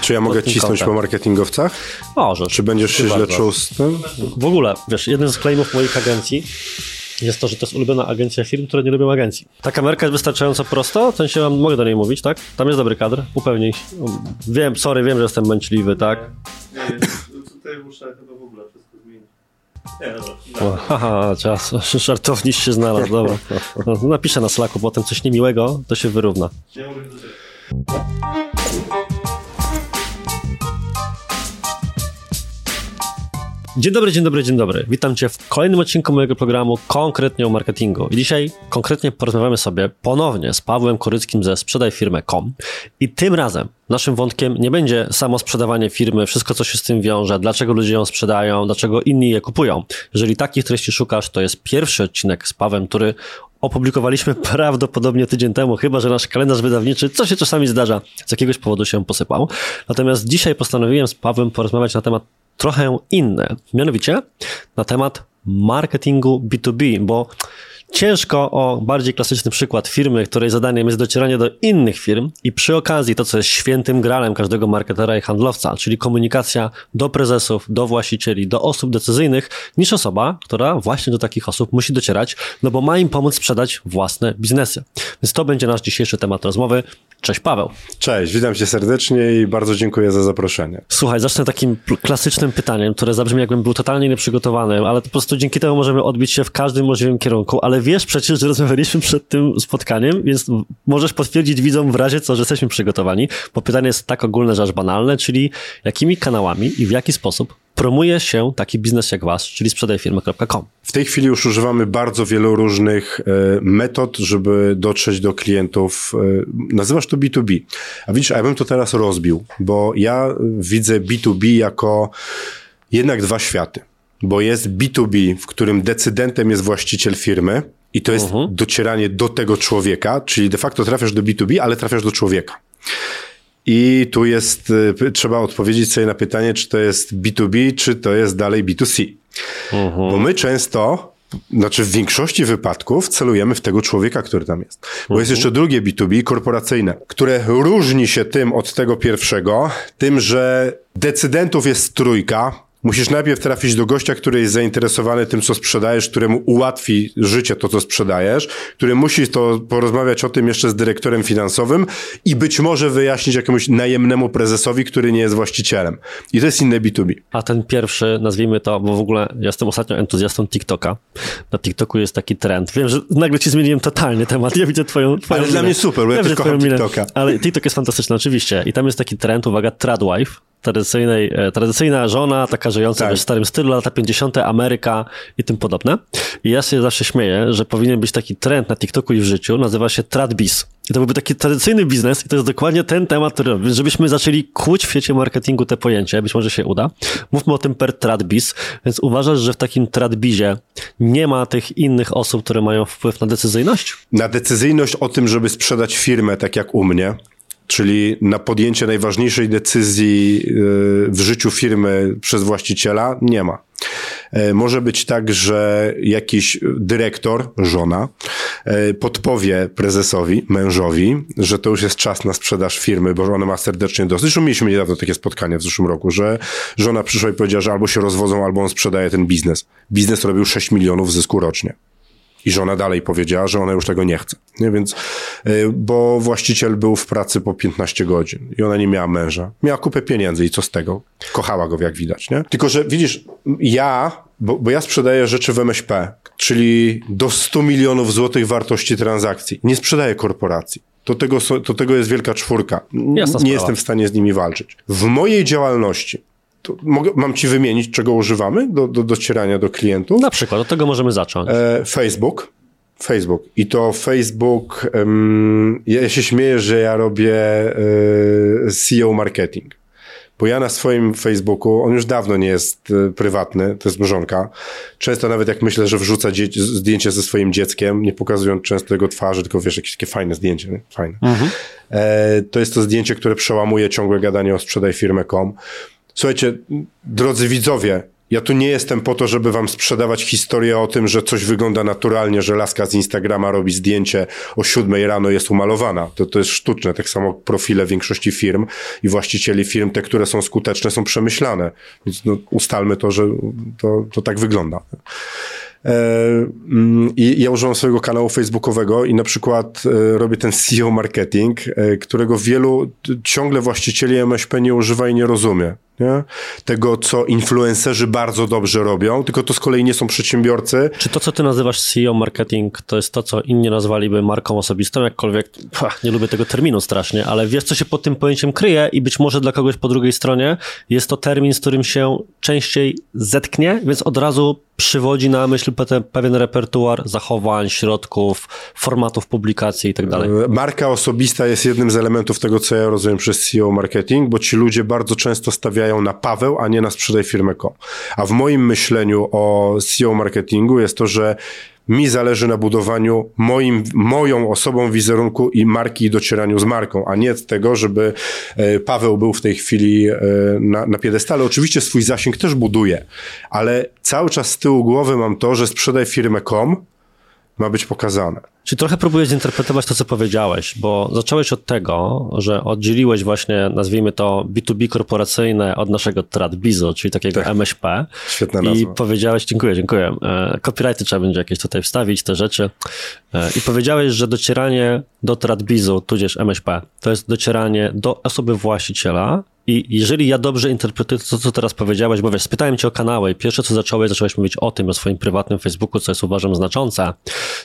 czy ja mogę cisnąć po marketingowcach? Możesz. Czy będziesz się źle czuł z tym? W ogóle, wiesz, jeden z claimów moich agencji jest to, że to jest ulubiona agencja firm, które nie lubią agencji. Ta kamerka jest wystarczająco prosto, w sensie mam, mogę do niej mówić, tak? Tam jest dobry kadr, upewnij się. Wiem, sorry, wiem, że jestem męczliwy, tak? Nie, tutaj muszę chyba w ogóle wszystko zmienić. Nie, dobra. O, haha, czas, żartownik się znalazł, dobra. No, napiszę na Slacku potem coś niemiłego, to się wyrówna. Nie mogę do Dzień dobry, dzień dobry, dzień dobry. Witam Cię w kolejnym odcinku mojego programu konkretnie o marketingu. I dzisiaj konkretnie porozmawiamy sobie ponownie z Pawłem Koryckim ze Sprzedaj Firmę.com. I tym razem naszym wątkiem nie będzie samo sprzedawanie firmy, wszystko co się z tym wiąże, dlaczego ludzie ją sprzedają, dlaczego inni je kupują. Jeżeli takich treści szukasz, to jest pierwszy odcinek z Pawem, który opublikowaliśmy prawdopodobnie tydzień temu, chyba że nasz kalendarz wydawniczy, co się czasami zdarza, z jakiegoś powodu się posypał. Natomiast dzisiaj postanowiłem z Pawłem porozmawiać na temat trochę inny, mianowicie na temat marketingu B2B, bo ciężko o bardziej klasyczny przykład firmy, której zadaniem jest docieranie do innych firm i przy okazji to, co jest świętym gralem każdego marketera i handlowca, czyli komunikacja do prezesów, do właścicieli, do osób decyzyjnych, niż osoba, która właśnie do takich osób musi docierać, no bo ma im pomóc sprzedać własne biznesy. Więc to będzie nasz dzisiejszy temat rozmowy. Cześć Paweł. Cześć, witam cię serdecznie i bardzo dziękuję za zaproszenie. Słuchaj, zacznę takim klasycznym pytaniem, które zabrzmi jakbym był totalnie nieprzygotowany, ale po prostu dzięki temu możemy odbić się w każdym możliwym kierunku, ale wiesz przecież, że rozmawialiśmy przed tym spotkaniem, więc możesz potwierdzić widzom w razie co, że jesteśmy przygotowani, bo pytanie jest tak ogólne, że aż banalne, czyli jakimi kanałami i w jaki sposób promuje się taki biznes jak wasz, czyli sprzedajfirmy.com. W tej chwili już używamy bardzo wielu różnych e, metod, żeby dotrzeć do klientów. E, nazywasz to B2B. A widzisz, a ja bym to teraz rozbił, bo ja widzę B2B jako jednak dwa światy. Bo jest B2B, w którym decydentem jest właściciel firmy i to jest Mhm. docieranie do tego człowieka, czyli de facto trafiasz do B2B, ale trafiasz do człowieka. I tu jest, y, trzeba odpowiedzieć sobie na pytanie, czy to jest B2B, czy to jest dalej B2C. Bo my często, znaczy w większości wypadków celujemy w tego człowieka, który tam jest. Bo jest jeszcze drugie B2B, korporacyjne, które różni się tym od tego pierwszego, tym, że decydentów jest trójka, Musisz najpierw trafić do gościa, który jest zainteresowany tym, co sprzedajesz, któremu ułatwi życie to, co sprzedajesz, który musi to porozmawiać o tym jeszcze z dyrektorem finansowym i być może wyjaśnić jakiemuś najemnemu prezesowi, który nie jest właścicielem. I to jest inne B2B. A ten pierwszy, nazwijmy to, bo w ogóle ja jestem ostatnio entuzjastą TikToka. Na TikToku jest taki trend. Wiem, że nagle ci zmieniłem totalnie temat. Ja widzę twoją, twoją Ale dla minę. mnie super, bo ja widzę też kocham twoją minę. TikToka. Ale TikTok jest fantastyczny, oczywiście. I tam jest taki trend, uwaga, tradwife. Tradycyjnej, e, tradycyjna żona, taka żyjąca Tak. w starym stylu, lata 50., Ameryka i tym podobne. I ja się zawsze śmieję, że powinien być taki trend na TikToku i w życiu, nazywa się tradbiz. I to byłby taki tradycyjny biznes i to jest dokładnie ten temat, który. Żebyśmy zaczęli kłuć w świecie marketingu te pojęcie, być może się uda. Mówmy o tym per tradbiz, więc uważasz, że w takim tradbizie nie ma tych innych osób, które mają wpływ na decyzyjność? na decyzyjność o tym, żeby sprzedać firmę, tak jak u mnie, czyli na podjęcie najważniejszej decyzji yy, w życiu firmy przez właściciela, nie ma. E, Może być tak, że jakiś dyrektor, żona, e, podpowie prezesowi, mężowi, że to już jest czas na sprzedaż firmy, bo ona ma serdecznie dosyć. Zresztą mieliśmy niedawno takie spotkanie w zeszłym roku, że żona przyszła i powiedziała, że albo się rozwodzą, albo on sprzedaje ten biznes. Biznes robił 6 milionów zysku rocznie. I żona dalej powiedziała, że ona już tego nie chce. Nie? Więc, y, bo właściciel był w pracy po 15 godzin i ona nie miała męża. Miała kupę pieniędzy i co z tego? Kochała go, jak widać. Nie? Tylko, że widzisz, ja, bo, bo ja sprzedaję rzeczy w MŚP, czyli do 100 milionów złotych wartości transakcji. Nie sprzedaję korporacji. Do tego, do tego jest wielka czwórka. Jasna nie sprawa. jestem w stanie z nimi walczyć. W mojej działalności, to mogę, mam ci wymienić, czego używamy do, do docierania do klientów? Na przykład, od tego możemy zacząć. E, Facebook. Facebook. I to Facebook. em, ja się śmieję, że ja robię e, CEO marketing. Bo ja na swoim Facebooku, on już dawno nie jest e, prywatny, to jest mrzonka. Często nawet jak myślę, że wrzuca zdjęcie ze swoim dzieckiem, nie pokazując często jego twarzy, tylko wiesz, jakieś takie fajne zdjęcie, nie? fajne. E, to jest to zdjęcie, które przełamuje ciągłe gadanie o sprzedaj firmę.com. Słuchajcie, drodzy widzowie, Ja tu nie jestem po to, żeby wam sprzedawać historię o tym, że coś wygląda naturalnie, że laska z Instagrama robi zdjęcie o siódmej rano jest umalowana. To, to jest sztuczne. Tak samo profile większości firm i właścicieli firm, te, które są skuteczne, są przemyślane. Więc no, ustalmy to, że to, to tak wygląda. E, mm, I ja używam swojego kanału facebookowego i na przykład e, robię ten SEO marketing, e, którego wielu ciągle właścicieli MŚP nie używa i nie rozumie. Nie? Tego, co influencerzy bardzo dobrze robią, tylko to z kolei nie są przedsiębiorcy. Czy to, co ty nazywasz CEO marketing, to jest to, co inni nazwaliby marką osobistą, jakkolwiek pach, nie lubię tego terminu strasznie, ale wiesz, co się pod tym pojęciem kryje i być może dla kogoś po drugiej stronie jest to termin, z którym się częściej zetknie, więc od razu przywodzi na myśl pewien repertuar zachowań, środków, formatów publikacji i tak dalej. Marka osobista jest jednym z elementów tego, co ja rozumiem przez CEO marketing, bo ci ludzie bardzo często stawiają na Paweł, a nie na sprzedaj firmę.com. A w moim myśleniu o CEO marketingu jest to, że mi zależy na budowaniu moim, moją osobą wizerunku i marki i docieraniu z marką, a nie tego, żeby e, Paweł był w tej chwili e, na, na piedestale. Oczywiście swój zasięg też buduje, ale cały czas z tyłu głowy mam to, że sprzedaj firmę.com ma być pokazane. Czyli trochę próbujesz zinterpretować to, co powiedziałeś, bo zacząłeś od tego, że oddzieliłeś właśnie, nazwijmy to B2B korporacyjne od naszego tradbizu, czyli takiego tak. MŚP. Świetna nazwa. I powiedziałeś, dziękuję, dziękuję. E, copyrighty trzeba będzie jakieś tutaj wstawić, te rzeczy. E, I powiedziałeś, że docieranie do tradbizu, tudzież MŚP, to jest docieranie do osoby właściciela, i jeżeli ja dobrze interpretuję to, co teraz powiedziałeś, bo wiesz, spytałem cię o kanały pierwsze, co zacząłeś, zacząłeś mówić o tym, o swoim prywatnym Facebooku, co jest uważam znaczące,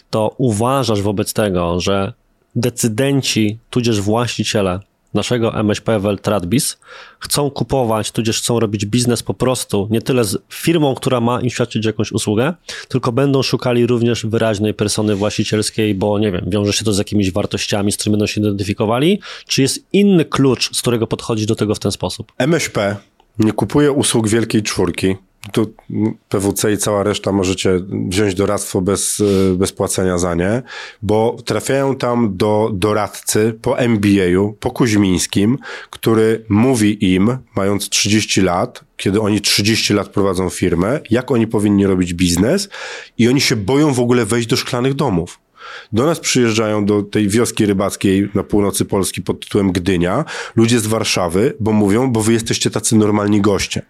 to uważasz wobec tego, że decydenci, tudzież właściciele naszego MŚP Weltradbis chcą kupować, tudzież chcą robić biznes po prostu nie tyle z firmą, która ma im świadczyć jakąś usługę, tylko będą szukali również wyraźnej persony właścicielskiej, bo nie wiem, wiąże się to z jakimiś wartościami, z którymi będą się identyfikowali, czy jest inny klucz, z którego podchodzi do tego w ten sposób? MŚP nie kupuje usług wielkiej czwórki, tu PWC i cała reszta możecie wziąć doradztwo bez, e, bez płacenia za nie, bo trafiają tam do doradcy po MBA-u, po Kuźmińskim, który mówi im, mając 30 lat, kiedy oni 30 lat prowadzą firmę, jak oni powinni robić biznes i oni się boją w ogóle wejść do szklanych domów. Do nas przyjeżdżają do tej wioski rybackiej na północy Polski pod tytułem Gdynia ludzie z Warszawy, bo mówią, bo wy jesteście tacy normalni goście.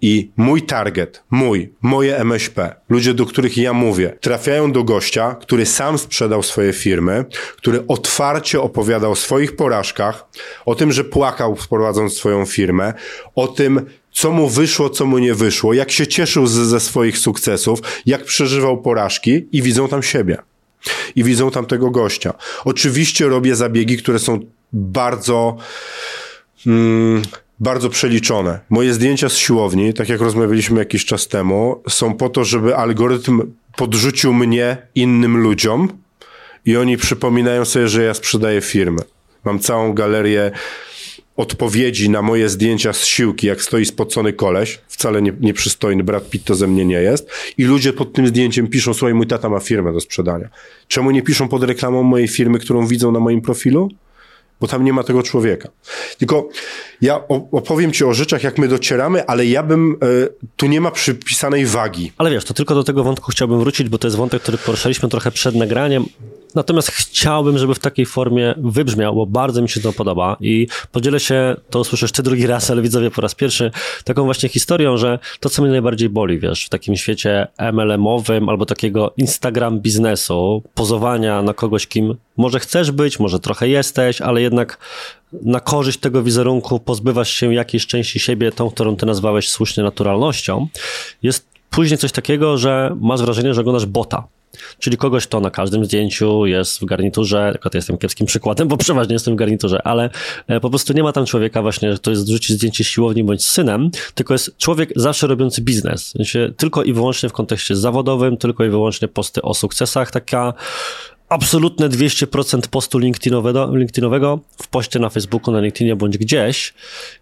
I mój target, mój, moje MŚP, ludzie, do których ja mówię, trafiają do gościa, który sam sprzedał swoje firmy, który otwarcie opowiadał o swoich porażkach, o tym, że płakał prowadząc swoją firmę, o tym, co mu wyszło, co mu nie wyszło, jak się cieszył z, ze swoich sukcesów, jak przeżywał porażki i widzą tam siebie. I widzą tam tego gościa. Oczywiście robię zabiegi, które są bardzo. Mm, bardzo przeliczone. Moje zdjęcia z siłowni, tak jak rozmawialiśmy jakiś czas temu, są po to, żeby algorytm podrzucił mnie innym ludziom i oni przypominają sobie, że ja sprzedaję firmy. Mam całą galerię odpowiedzi na moje zdjęcia z siłki, jak stoi spocony koleś, wcale nie, nieprzystojny, Brad Pitt to ze mnie nie jest. I ludzie pod tym zdjęciem piszą, słuchaj, mój tata ma firmę do sprzedania. Czemu nie piszą pod reklamą mojej firmy, którą widzą na moim profilu? Bo tam nie ma tego człowieka. Tylko ja opowiem ci o rzeczach, jak my docieramy, ale ja bym, y, tu nie ma przypisanej wagi. Ale wiesz, to tylko do tego wątku chciałbym wrócić, bo to jest wątek, który poruszaliśmy trochę przed nagraniem. Natomiast chciałbym, żeby w takiej formie wybrzmiał, bo bardzo mi się to podoba i podzielę się, to usłyszysz ty drugi raz, ale widzowie po raz pierwszy, taką właśnie historią, że to, co mnie najbardziej boli, wiesz, w takim świecie MLM-owym albo takiego Instagram biznesu, pozowania na kogoś, kim może chcesz być, może trochę jesteś, ale jednak na korzyść tego wizerunku pozbywasz się jakiejś części siebie, tą, którą ty nazwałeś słusznie naturalnością, jest później coś takiego, że masz wrażenie, że oglądasz bota. Czyli kogoś, kto na każdym zdjęciu jest w garniturze, to jestem kiepskim przykładem, bo przeważnie jestem w garniturze, ale e, po prostu nie ma tam człowieka właśnie, że to jest rzucić zdjęcie siłowni bądź synem, tylko jest człowiek zawsze robiący biznes. Tylko i wyłącznie w kontekście zawodowym, tylko i wyłącznie posty o sukcesach, taka absolutne 200% postu LinkedInowego, LinkedInowego w poście na Facebooku, na LinkedInie bądź gdzieś.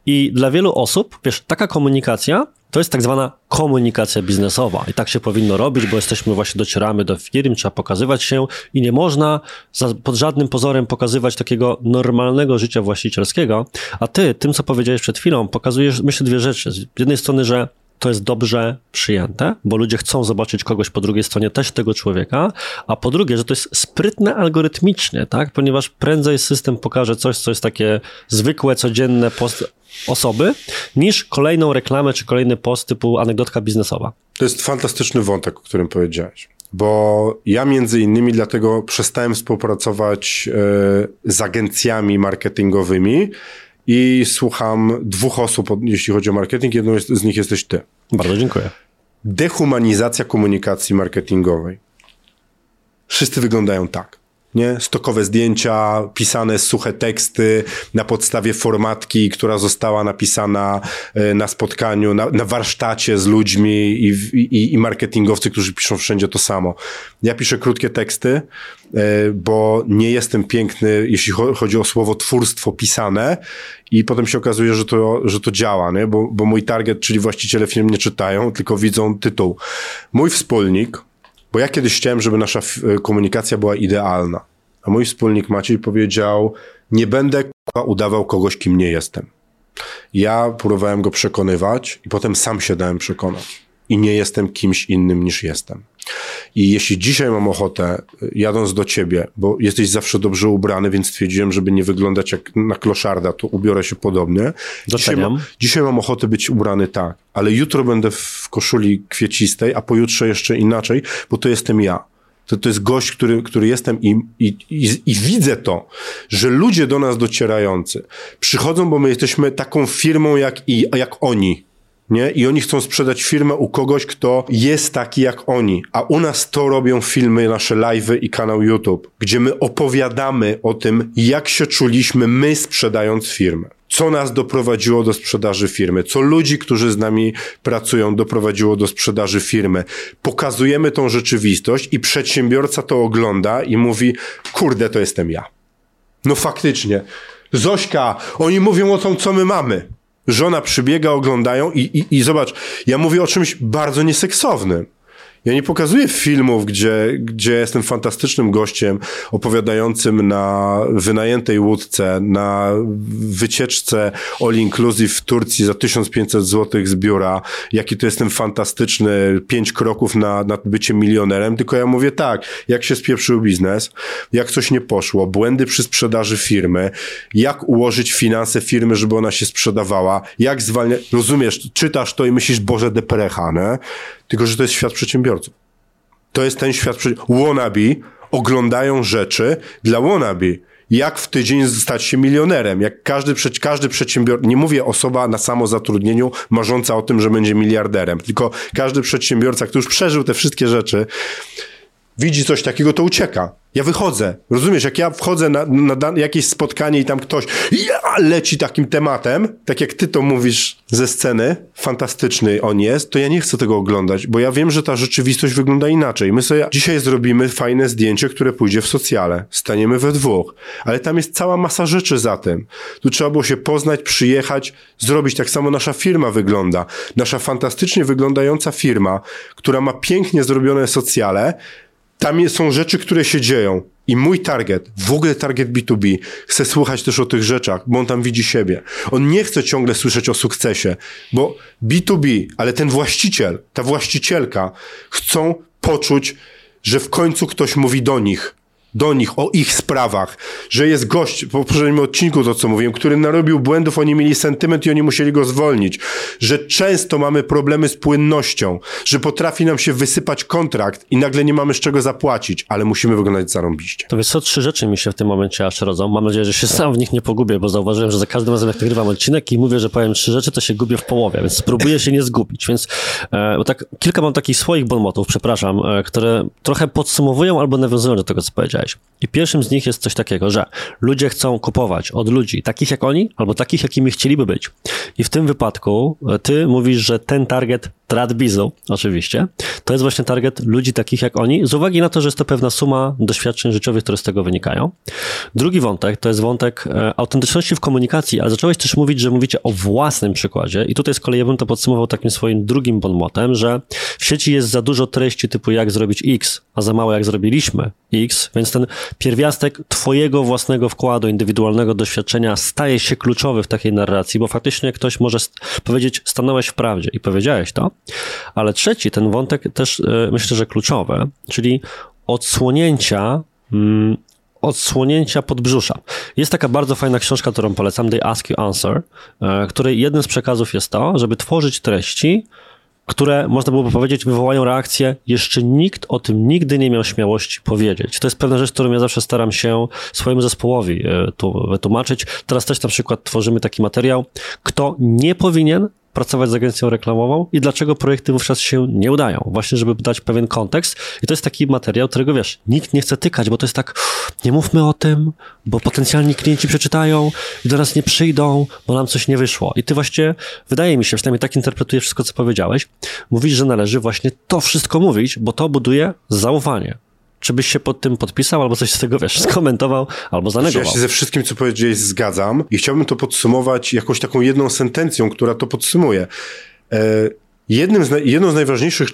I dla wielu osób, wiesz, taka komunikacja to jest tak zwana komunikacja biznesowa i tak się powinno robić, bo jesteśmy właśnie, docieramy do firm, trzeba pokazywać się i nie można za, pod żadnym pozorem pokazywać takiego normalnego życia właścicielskiego, a ty, tym co powiedziałeś przed chwilą, pokazujesz, myślę, dwie rzeczy. Z jednej strony, że to jest dobrze przyjęte, bo ludzie chcą zobaczyć kogoś po drugiej stronie też tego człowieka, a po drugie, że to jest sprytne algorytmicznie, tak? Ponieważ prędzej system pokaże coś, co jest takie zwykłe, codzienne post osoby, niż kolejną reklamę czy kolejny post typu anegdotka biznesowa. To jest fantastyczny wątek, o którym powiedziałeś. Bo ja między innymi dlatego przestałem współpracować e, z agencjami marketingowymi i słucham dwóch osób, jeśli chodzi o marketing. Jedną z nich jesteś ty. Bardzo dziękuję. Dehumanizacja komunikacji marketingowej. Wszyscy wyglądają tak nie? Stokowe zdjęcia, pisane suche teksty na podstawie formatki, która została napisana e, na spotkaniu, na, na warsztacie z ludźmi i, i, i marketingowcy, którzy piszą wszędzie to samo. Ja piszę krótkie teksty, e, bo nie jestem piękny, jeśli chodzi o słowotwórstwo pisane i potem się okazuje, że to, że to działa, nie? Bo, bo mój target, czyli właściciele film nie czytają, tylko widzą tytuł. Mój wspólnik, bo ja kiedyś chciałem, żeby nasza komunikacja była idealna. A mój wspólnik Maciej powiedział: Nie będę udawał kogoś, kim nie jestem. Ja próbowałem go przekonywać i potem sam się dałem przekonać. I nie jestem kimś innym niż jestem. I jeśli dzisiaj mam ochotę, jadąc do ciebie, bo jesteś zawsze dobrze ubrany, więc stwierdziłem, żeby nie wyglądać jak na kloszarda, to ubiorę się podobnie. Dzisiaj, ma, dzisiaj mam ochotę być ubrany tak, ale jutro będę w koszuli kwiecistej, a pojutrze jeszcze inaczej, bo to jestem ja. To, to jest gość, który, który jestem i, i, i, i widzę to, że ludzie do nas docierający przychodzą, bo my jesteśmy taką firmą jak, i, jak oni. Nie? I oni chcą sprzedać firmę u kogoś, kto jest taki jak oni. A u nas to robią filmy, nasze live'y i kanał YouTube, gdzie my opowiadamy o tym, jak się czuliśmy my sprzedając firmę co nas doprowadziło do sprzedaży firmy, co ludzi, którzy z nami pracują, doprowadziło do sprzedaży firmy. Pokazujemy tą rzeczywistość i przedsiębiorca to ogląda i mówi: Kurde, to jestem ja. No faktycznie. Zośka, oni mówią o tym, co my mamy. Żona przybiega, oglądają i, i, i zobacz, ja mówię o czymś bardzo nieseksownym. Ja nie pokazuję filmów, gdzie, gdzie jestem fantastycznym gościem opowiadającym na wynajętej łódce, na wycieczce all inclusive w Turcji za 1500 zł z biura, jaki to jestem fantastyczny, pięć kroków na, na bycie milionerem, tylko ja mówię tak, jak się spieprzył biznes, jak coś nie poszło, błędy przy sprzedaży firmy, jak ułożyć finanse firmy, żeby ona się sprzedawała, jak zwalniać, rozumiesz, czytasz to i myślisz, Boże, deprecha, nie? Tylko, że to jest świat przedsiębiorców. To jest ten świat przedsiębiorców. Wannabe oglądają rzeczy dla wannabe. Jak w tydzień stać się milionerem? Jak każdy, każdy przedsiębiorca, nie mówię osoba na samozatrudnieniu marząca o tym, że będzie miliarderem, tylko każdy przedsiębiorca, który już przeżył te wszystkie rzeczy, widzi coś takiego, to ucieka. Ja wychodzę. Rozumiesz, jak ja wchodzę na, na jakieś spotkanie i tam ktoś ja, leci takim tematem, tak jak ty to mówisz ze sceny, fantastyczny on jest, to ja nie chcę tego oglądać, bo ja wiem, że ta rzeczywistość wygląda inaczej. My sobie dzisiaj zrobimy fajne zdjęcie, które pójdzie w socjale. Staniemy we dwóch. Ale tam jest cała masa rzeczy za tym. Tu trzeba było się poznać, przyjechać, zrobić. Tak samo nasza firma wygląda. Nasza fantastycznie wyglądająca firma, która ma pięknie zrobione socjale, tam są rzeczy, które się dzieją. I mój target, w ogóle target B2B, chce słuchać też o tych rzeczach, bo on tam widzi siebie. On nie chce ciągle słyszeć o sukcesie, bo B2B, ale ten właściciel, ta właścicielka chcą poczuć, że w końcu ktoś mówi do nich do nich, o ich sprawach, że jest gość, po poprzednim odcinku to co mówiłem, który narobił błędów, oni mieli sentyment i oni musieli go zwolnić, że często mamy problemy z płynnością, że potrafi nam się wysypać kontrakt i nagle nie mamy z czego zapłacić, ale musimy wyglądać zarąbiście. To wiesz co, trzy rzeczy mi się w tym momencie aż rodzą. Mam nadzieję, że się sam w nich nie pogubię, bo zauważyłem, że za każdym razem jak nagrywam odcinek i mówię, że powiem trzy rzeczy, to się gubię w połowie, więc spróbuję się nie zgubić, więc e, tak kilka mam takich swoich bonmotów, przepraszam, e, które trochę podsumowują albo nawiązują do tego, co I pierwszym z nich jest coś takiego, że ludzie chcą kupować od ludzi takich jak oni, albo takich, jakimi chcieliby być. I w tym wypadku e, ty mówisz, że ten target Tradbizu, oczywiście, to jest właśnie target ludzi takich jak oni, z uwagi na to, że jest to pewna suma doświadczeń życiowych, które z tego wynikają. Drugi wątek to jest wątek e, autentyczności w komunikacji, ale zacząłeś też mówić, że mówicie o własnym przykładzie i tutaj z kolei ja bym to podsumował takim swoim drugim bonmotem, że w sieci jest za dużo treści typu jak zrobić X, a za mało jak zrobiliśmy X, więc ten pierwiastek twojego własnego wkładu, indywidualnego doświadczenia staje się kluczowy w takiej narracji, bo faktycznie ktoś może powiedzieć, stanąłeś w prawdzie i powiedziałeś to, ale trzeci, ten wątek też e, myślę, że kluczowy, czyli odsłonięcia mm, odsłonięcia podbrzusza. Jest taka bardzo fajna książka, którą polecam, They Ask You Answer, e, której jednym z przekazów jest to, żeby tworzyć treści, które można byłoby powiedzieć wywołają reakcję, jeszcze nikt o tym nigdy nie miał śmiałości powiedzieć. To jest pewna rzecz, którą ja zawsze staram się swojemu zespołowi e, tu wytłumaczyć. Teraz też na przykład tworzymy taki materiał, kto nie powinien pracować z agencją reklamową i dlaczego projekty wówczas się nie udają. Właśnie, żeby dać pewien kontekst. I to jest taki materiał, którego wiesz, nikt nie chce tykać, bo to jest tak, nie mówmy o tym, bo potencjalni klienci przeczytają i do nas nie przyjdą, bo nam coś nie wyszło. I ty właśnie, wydaje mi się, przynajmniej tak interpretuję wszystko, co powiedziałeś, mówisz, że należy właśnie to wszystko mówić, bo to buduje zaufanie. Czy byś się pod tym podpisał, albo coś z tego, wiesz, skomentował, albo zanegował? Ja się ze wszystkim, co powiedziałeś, zgadzam i chciałbym to podsumować jakąś taką jedną sentencją, która to podsumuje. E, jednym z, jedną z najważniejszych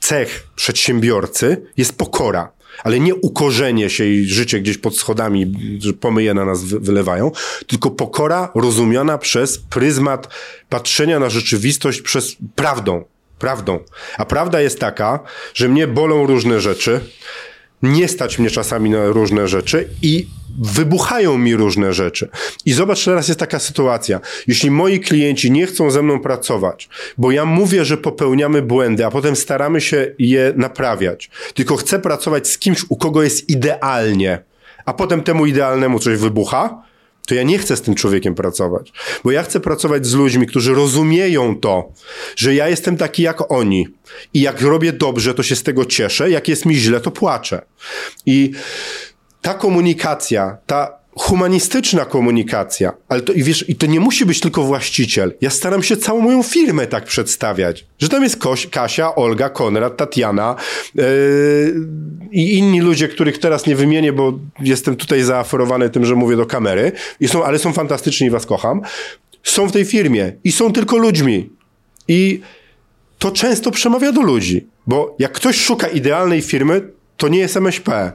cech przedsiębiorcy jest pokora ale nie ukorzenie się i życie gdzieś pod schodami, że pomyje na nas wylewają, tylko pokora rozumiana przez pryzmat patrzenia na rzeczywistość przez prawdą. Prawdą. A prawda jest taka, że mnie bolą różne rzeczy, nie stać mnie czasami na różne rzeczy i wybuchają mi różne rzeczy. I zobacz, teraz jest taka sytuacja. Jeśli moi klienci nie chcą ze mną pracować, bo ja mówię, że popełniamy błędy, a potem staramy się je naprawiać, tylko chcę pracować z kimś, u kogo jest idealnie, a potem temu idealnemu coś wybucha, to ja nie chcę z tym człowiekiem pracować, bo ja chcę pracować z ludźmi, którzy rozumieją to, że ja jestem taki jak oni i jak robię dobrze, to się z tego cieszę, jak jest mi źle, to płaczę. I ta komunikacja, ta humanistyczna komunikacja, ale to, i wiesz, i to nie musi być tylko właściciel. Ja staram się całą moją firmę tak przedstawiać, że tam jest Koś, Kasia, Olga, Konrad, Tatiana yy, i inni ludzie, których teraz nie wymienię, bo jestem tutaj zaaferowany tym, że mówię do kamery, i są, ale są fantastyczni i was kocham. Są w tej firmie i są tylko ludźmi. I to często przemawia do ludzi, bo jak ktoś szuka idealnej firmy, to nie jest MŚP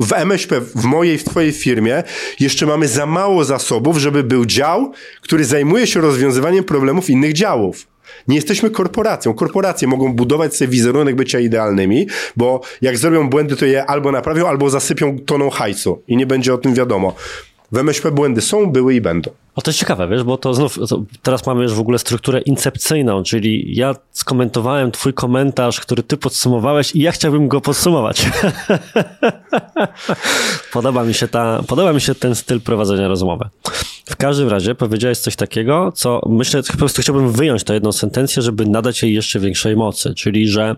w MŚP, w mojej, w twojej firmie, jeszcze mamy za mało zasobów, żeby był dział, który zajmuje się rozwiązywaniem problemów innych działów. Nie jesteśmy korporacją. Korporacje mogą budować sobie wizerunek bycia idealnymi, bo jak zrobią błędy, to je albo naprawią, albo zasypią toną hajsu i nie będzie o tym wiadomo. W MŚP błędy są, były i będą. O, to jest ciekawe, wiesz, bo to znów, to teraz mamy już w ogóle strukturę incepcyjną, czyli ja skomentowałem twój komentarz, który ty podsumowałeś i ja chciałbym go podsumować. podoba, mi się ta, podoba mi się ten styl prowadzenia rozmowy. W każdym razie powiedziałeś coś takiego, co myślę, po prostu chciałbym wyjąć tę jedną sentencję, żeby nadać jej jeszcze większej mocy, czyli że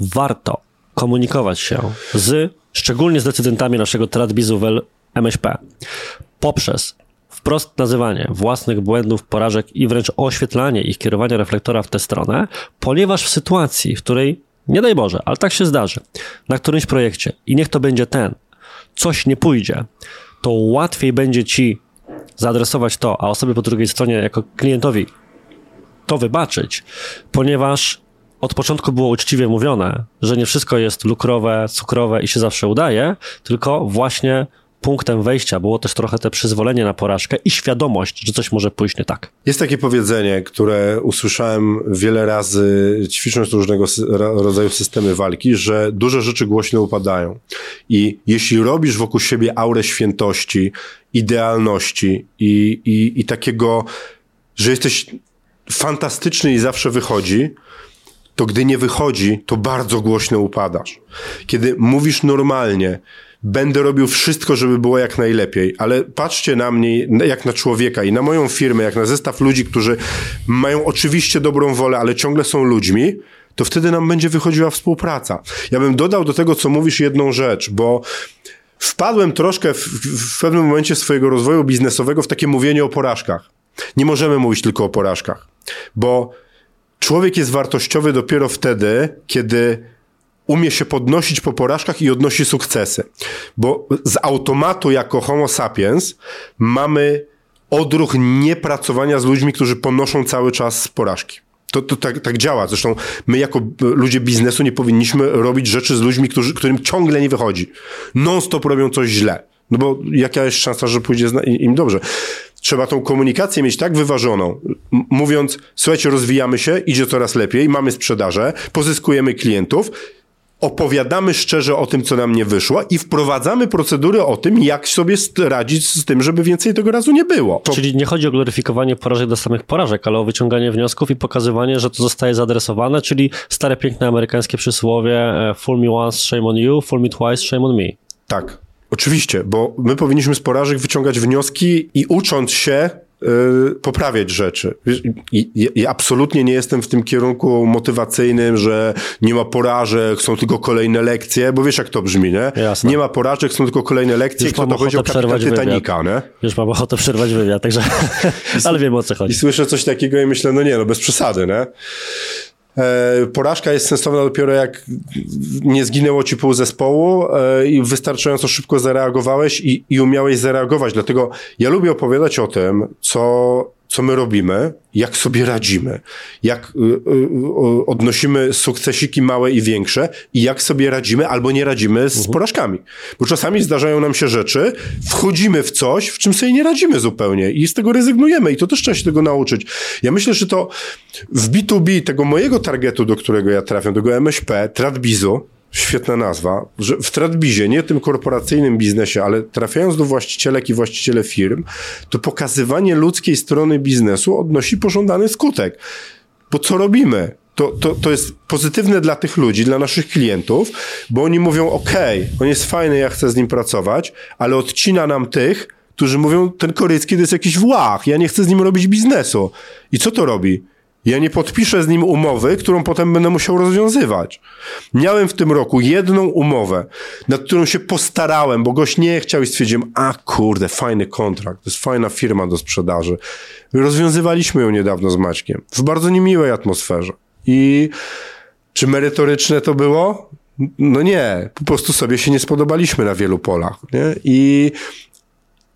warto komunikować się z, szczególnie z decydentami naszego Tradbizu MŚP, poprzez wprost nazywanie własnych błędów, porażek i wręcz oświetlanie ich kierowania reflektora w tę stronę, ponieważ w sytuacji, w której, nie daj Boże, ale tak się zdarzy, na którymś projekcie i niech to będzie ten, coś nie pójdzie, to łatwiej będzie ci zaadresować to, a osobie po drugiej stronie jako klientowi to wybaczyć, ponieważ od początku było uczciwie mówione, że nie wszystko jest lukrowe, cukrowe i się zawsze udaje, tylko właśnie punktem wejścia było też trochę te przyzwolenie na porażkę i świadomość, że coś może pójść nie tak. Jest takie powiedzenie, które usłyszałem wiele razy ćwicząc różnego rodzaju systemy walki, że duże rzeczy głośno upadają. I jeśli robisz wokół siebie aurę świętości, idealności i, i, i takiego, że jesteś fantastyczny i zawsze wychodzi, to gdy nie wychodzi, to bardzo głośno upadasz. Kiedy mówisz normalnie, będę robił wszystko, żeby było jak najlepiej, ale patrzcie na mnie jak na człowieka i na moją firmę, jak na zestaw ludzi, którzy mają oczywiście dobrą wolę, ale ciągle są ludźmi, to wtedy nam będzie wychodziła współpraca. Ja bym dodał do tego, co mówisz, jedną rzecz, bo wpadłem troszkę w, w pewnym momencie swojego rozwoju biznesowego w takie mówienie o porażkach. Nie możemy mówić tylko o porażkach, bo człowiek jest wartościowy dopiero wtedy, kiedy umie się podnosić po porażkach i odnosi sukcesy. Bo z automatu jako homo sapiens mamy odruch niepracowania z ludźmi, którzy ponoszą cały czas porażki. To, to tak, tak działa. Zresztą my jako ludzie biznesu nie powinniśmy robić rzeczy z ludźmi, którzy, którym ciągle nie wychodzi. Non-stop robią coś źle. No bo jaka jest szansa, że pójdzie im dobrze? Trzeba tą komunikację mieć tak wyważoną, mówiąc, słuchajcie, rozwijamy się, idzie coraz lepiej, mamy sprzedaże, pozyskujemy klientów, opowiadamy szczerze o tym, co nam nie wyszło i wprowadzamy procedury o tym, jak sobie radzić z tym, żeby więcej tego razu nie było. To... Czyli nie chodzi o gloryfikowanie porażek do samych porażek, ale o wyciąganie wniosków i pokazywanie, że to zostaje zaadresowane, czyli stare, piękne amerykańskie przysłowie e, fool me once, shame on you, fool me twice, shame on me. Tak. Oczywiście, bo my powinniśmy z porażek wyciągać wnioski i ucząc się poprawiać rzeczy. I, I, absolutnie nie jestem w tym kierunku motywacyjnym, że nie ma porażek, są tylko kolejne lekcje, bo wiesz jak to brzmi, nie? Jasne. Nie ma porażek, są tylko kolejne lekcje Już i kto to powiedział kapitan Titanica, nie? Już mam ochotę przerwać wywiad, także ale wiem o co chodzi. I słyszę coś takiego i myślę, no nie, no bez przesady, nie? E, porażka jest sensowna dopiero jak nie zginęło ci pół zespołu e, i wystarczająco szybko zareagowałeś i, i umiałeś zareagować. Dlatego ja lubię opowiadać o tym, co co my robimy, jak sobie radzimy, jak y, y, y, odnosimy sukcesiki małe i większe i jak sobie radzimy albo nie radzimy z mhm. porażkami. Bo czasami zdarzają nam się rzeczy, wchodzimy w coś, w czym sobie nie radzimy zupełnie i z tego rezygnujemy i to też trzeba się tego nauczyć. Ja myślę, że to w B2B tego mojego targetu, do którego ja trafiam, tego MŚP, Tradbizu, Świetna nazwa, że w Tradbizie, nie tym korporacyjnym biznesie, ale trafiając do właścicielek i właściciele firm, to pokazywanie ludzkiej strony biznesu odnosi pożądany skutek. Bo co robimy? To, to, to jest pozytywne dla tych ludzi, dla naszych klientów, bo oni mówią: OK, on jest fajny, ja chcę z nim pracować, ale odcina nam tych, którzy mówią: Ten Korycki to jest jakiś włach, ja nie chcę z nim robić biznesu. I co to robi? Ja nie podpiszę z nim umowy, którą potem będę musiał rozwiązywać. Miałem w tym roku jedną umowę, nad którą się postarałem, bo gość nie chciał i stwierdziłem, a kurde, fajny kontrakt, to jest fajna firma do sprzedaży. Rozwiązywaliśmy ją niedawno z Maćkiem, w bardzo niemiłej atmosferze. I czy merytoryczne to było? No nie, po prostu sobie się nie spodobaliśmy na wielu polach. Nie? I,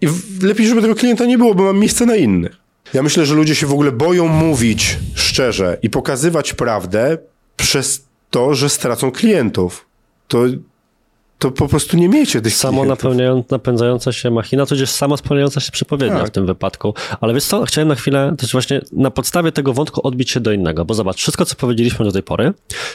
I lepiej, żeby tego klienta nie było, bo mam miejsce na innych. Ja myślę, że ludzie się w ogóle boją mówić szczerze i pokazywać prawdę przez to, że stracą klientów. To, to po prostu nie miejcie tych Samo napędzająca się machina, to jest sama spełniająca się przepowiednia tak. w tym wypadku. Ale wiesz co, chciałem na chwilę też właśnie na podstawie tego wątku odbić się do innego, bo zobacz, wszystko co powiedzieliśmy do tej pory,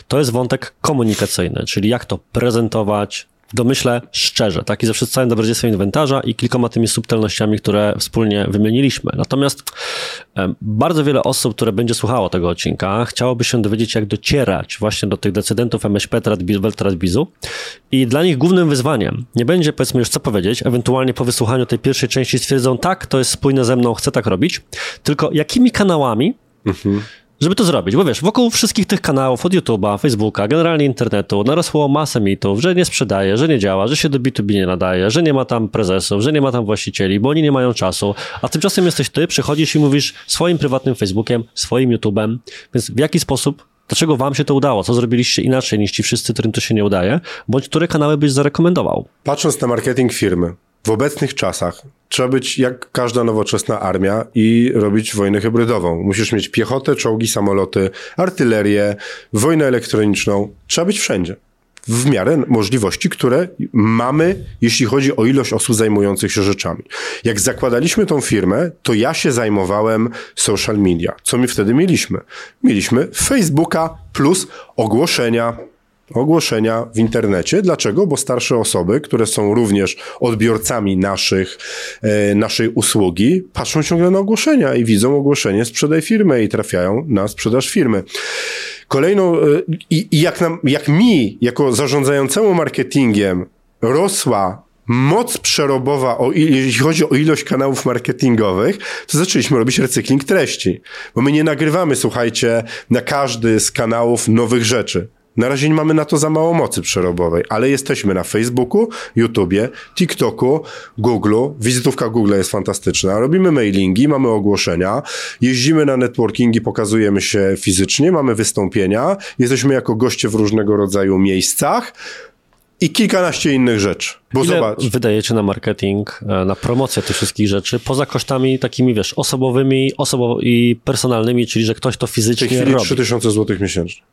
to jest wątek komunikacyjny, czyli jak to prezentować, domyślę szczerze, tak? I ze całym dobrodziejstwem inwentarza i kilkoma tymi subtelnościami, które wspólnie wymieniliśmy. Natomiast bardzo wiele osób, które będzie słuchało tego odcinka, chciałoby się dowiedzieć, jak docierać właśnie do tych decydentów MŚP, Tradbizu i dla nich głównym wyzwaniem nie będzie, powiedzmy już co powiedzieć, ewentualnie po wysłuchaniu tej pierwszej części stwierdzą, tak, to jest spójne ze mną, chcę tak robić, tylko jakimi kanałami mhm żeby to zrobić. Bo wiesz, wokół wszystkich tych kanałów, od YouTube'a, Facebooka, generalnie internetu, narosło masę mitów, że nie sprzedaje, że nie działa, że się do B2B nie nadaje, że nie ma tam prezesów, że nie ma tam właścicieli, bo oni nie mają czasu. A tymczasem jesteś ty, przychodzisz i mówisz swoim prywatnym Facebookiem, swoim YouTube'em. Więc w jaki sposób Dlaczego wam się to udało? Co zrobiliście inaczej niż ci wszyscy, którym to się nie udaje? Bądź które kanały byś zarekomendował? Patrząc na marketing firmy, w obecnych czasach trzeba być jak każda nowoczesna armia i robić wojnę hybrydową. Musisz mieć piechotę, czołgi, samoloty, artylerię, wojnę elektroniczną. Trzeba być wszędzie. W miarę możliwości, które mamy, jeśli chodzi o ilość osób zajmujących się rzeczami. Jak zakładaliśmy tą firmę, to ja się zajmowałem social media. Co my wtedy mieliśmy? Mieliśmy Facebooka plus ogłoszenia, ogłoszenia w internecie. Dlaczego? Bo starsze osoby, które są również odbiorcami naszych, e, naszej usługi, patrzą ciągle na ogłoszenia i widzą ogłoszenie sprzedaj firmę i trafiają na sprzedaż firmy. Kolejną, e, i, i jak, nam, jak mi, jako zarządzającemu marketingiem, rosła moc przerobowa, o, jeśli chodzi o ilość kanałów marketingowych, to zaczęliśmy robić recykling treści. Bo my nie nagrywamy, słuchajcie, na każdy z kanałów nowych rzeczy Na razie nie mamy na to za mało mocy przerobowej, ale jesteśmy na Facebooku, YouTubie, TikToku, Google'u. Wizytówka Google jest fantastyczna. Robimy mailingi, mamy ogłoszenia, jeździmy na networkingi, pokazujemy się fizycznie, mamy wystąpienia, jesteśmy jako goście w różnego rodzaju miejscach i kilkanaście innych rzeczy. Bo Ile zobacz, wydajecie na marketing, e, na promocję tych wszystkich rzeczy, poza kosztami takimi, wiesz, osobowymi osobowo i personalnymi, czyli że ktoś to w tej fizycznie chwili robi. 3000 zł miesięcznie,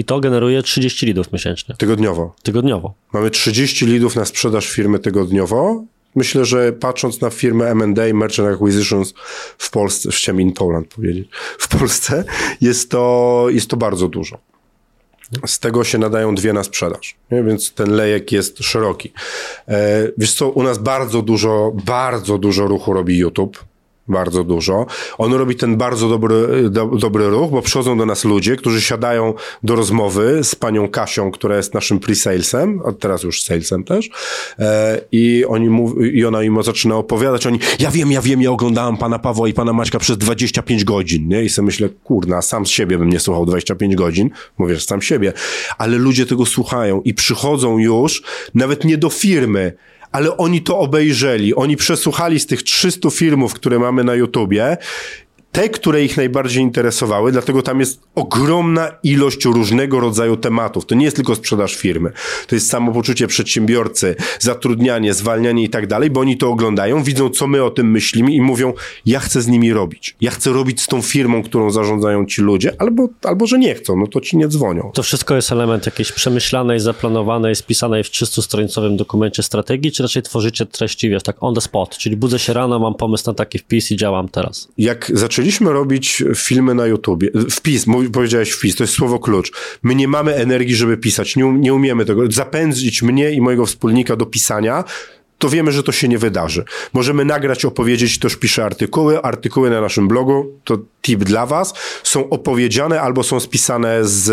I to generuje 30 lidów miesięcznie, tygodniowo. tygodniowo. Mamy 30 lidów na sprzedaż firmy tygodniowo. Myślę, że patrząc na firmę M&A, Merchant Acquisitions w Polsce, chciałem in Poland powiedzieć, w Polsce jest to, jest to bardzo dużo. Z tego się nadają dwie na sprzedaż, nie? więc ten lejek jest szeroki. E, wiesz co, u nas bardzo dużo, bardzo dużo ruchu robi YouTube. Bardzo dużo. On robi ten bardzo dobry, do, dobry ruch, bo przychodzą do nas ludzie, którzy siadają do rozmowy z panią Kasią, która jest naszym pre-salesem, a teraz już salesem też, e, i, oni mów, i ona im zaczyna opowiadać, oni, ja wiem, ja wiem, ja oglądałam pana Pawła i pana Maćka przez 25 godzin, nie? I sobie myślę, kurna, sam z siebie bym nie słuchał 25 godzin, mówię, sam siebie, ale ludzie tego słuchają i przychodzą już, nawet nie do firmy, ale oni to obejrzeli. Oni przesłuchali z tych 300 filmów, które mamy na YouTubie, te, które ich najbardziej interesowały, dlatego tam jest ogromna ilość różnego rodzaju tematów. To nie jest tylko sprzedaż firmy. To jest samopoczucie przedsiębiorcy, zatrudnianie, zwalnianie i tak dalej, bo oni to oglądają, widzą, co my o tym myślimy i mówią, ja chcę z nimi robić. Ja chcę robić z tą firmą, którą zarządzają ci ludzie, albo, albo że nie chcą, no to ci nie dzwonią. To wszystko jest element jakiejś przemyślanej, zaplanowanej, spisanej w 300-stronicowym dokumencie strategii, czy raczej tworzycie treści, wiesz, tak on the spot, czyli budzę się rano, mam pomysł na taki wpis i działam teraz. jak zaczęliśmy robić filmy na YouTubie, wpis, powiedziałeś wpis, to jest słowo klucz. My nie mamy energii, żeby pisać, nie, um- nie umiemy tego. Zapędzić mnie i mojego wspólnika do pisania, to wiemy, że to się nie wydarzy. Możemy nagrać, opowiedzieć, też piszę artykuły. Artykuły na naszym blogu, to tip dla was, są opowiedziane albo są spisane z,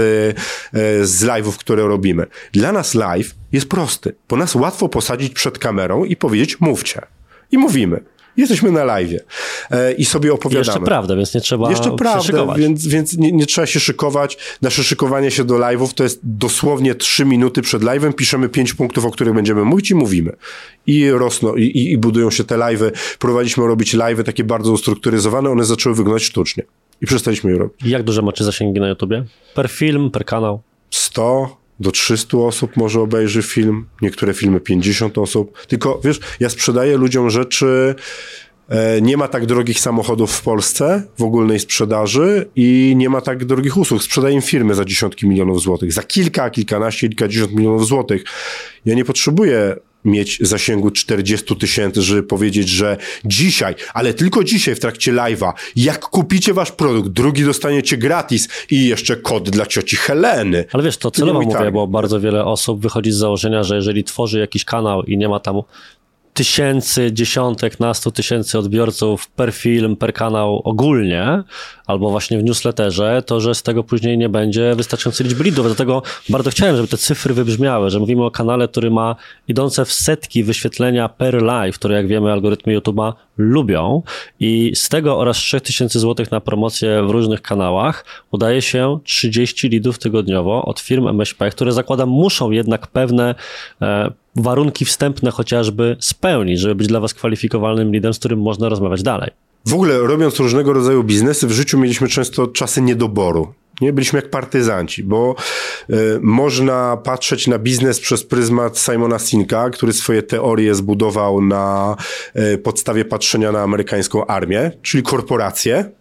e, z live'ów, które robimy. Dla nas live jest prosty, bo nas łatwo posadzić przed kamerą i powiedzieć, mówcie. I mówimy. Jesteśmy na live e, i sobie opowiadamy. jeszcze prawda, więc nie trzeba Jeszcze prawda, więc, więc nie, nie trzeba się szykować. Nasze szykowanie się do live'ów to jest dosłownie 3 minuty przed live'em. Piszemy 5 punktów, o których będziemy mówić i mówimy. I rosną, i, i, i budują się te live'y. Próbowaliśmy robić live'y takie bardzo ustrukturyzowane, one zaczęły wyglądać sztucznie. I przestaliśmy je robić. Jak duże macie zasięgi na YouTubie? Per film, per kanał? 100 do 300 osób może obejrzy film, niektóre filmy 50 osób. Tylko wiesz, ja sprzedaję ludziom rzeczy. e, Nie ma tak drogich samochodów w Polsce w ogólnej sprzedaży i nie ma tak drogich usług. Sprzedaję im firmy za dziesiątki milionów złotych, za kilka, kilkanaście, kilkadziesiąt milionów złotych. Ja nie potrzebuję mieć zasięgu 40 tysięcy, żeby powiedzieć, że dzisiaj, ale tylko dzisiaj w trakcie live'a, jak kupicie wasz produkt, drugi dostaniecie gratis i jeszcze kod dla cioci Heleny. Ale wiesz, to celowo mój mówię, target. bo bardzo wiele osób wychodzi z założenia, że jeżeli tworzy jakiś kanał i nie ma tam tysięcy, dziesiątek, nastu tysięcy odbiorców per film, per kanał ogólnie, albo właśnie w newsletterze, to że z tego później nie będzie wystarczającej liczby lidów. Dlatego bardzo chciałem, żeby te cyfry wybrzmiały, że mówimy o kanale, który ma idące w setki wyświetlenia per live, które jak wiemy algorytmy YouTube'a lubią i z tego oraz 3000 zł na promocję w różnych kanałach udaje się 30 lidów tygodniowo od firm MŚP, które zakładam muszą jednak pewne e, warunki wstępne chociażby spełnić, żeby być dla was kwalifikowalnym lidem, z którym można rozmawiać dalej. W ogóle robiąc różnego rodzaju biznesy, w życiu mieliśmy często czasy niedoboru. Nie byliśmy jak partyzanci, bo y, można patrzeć na biznes przez pryzmat Simona Sinka, który swoje teorie zbudował na y, podstawie patrzenia na amerykańską armię, czyli korporacje.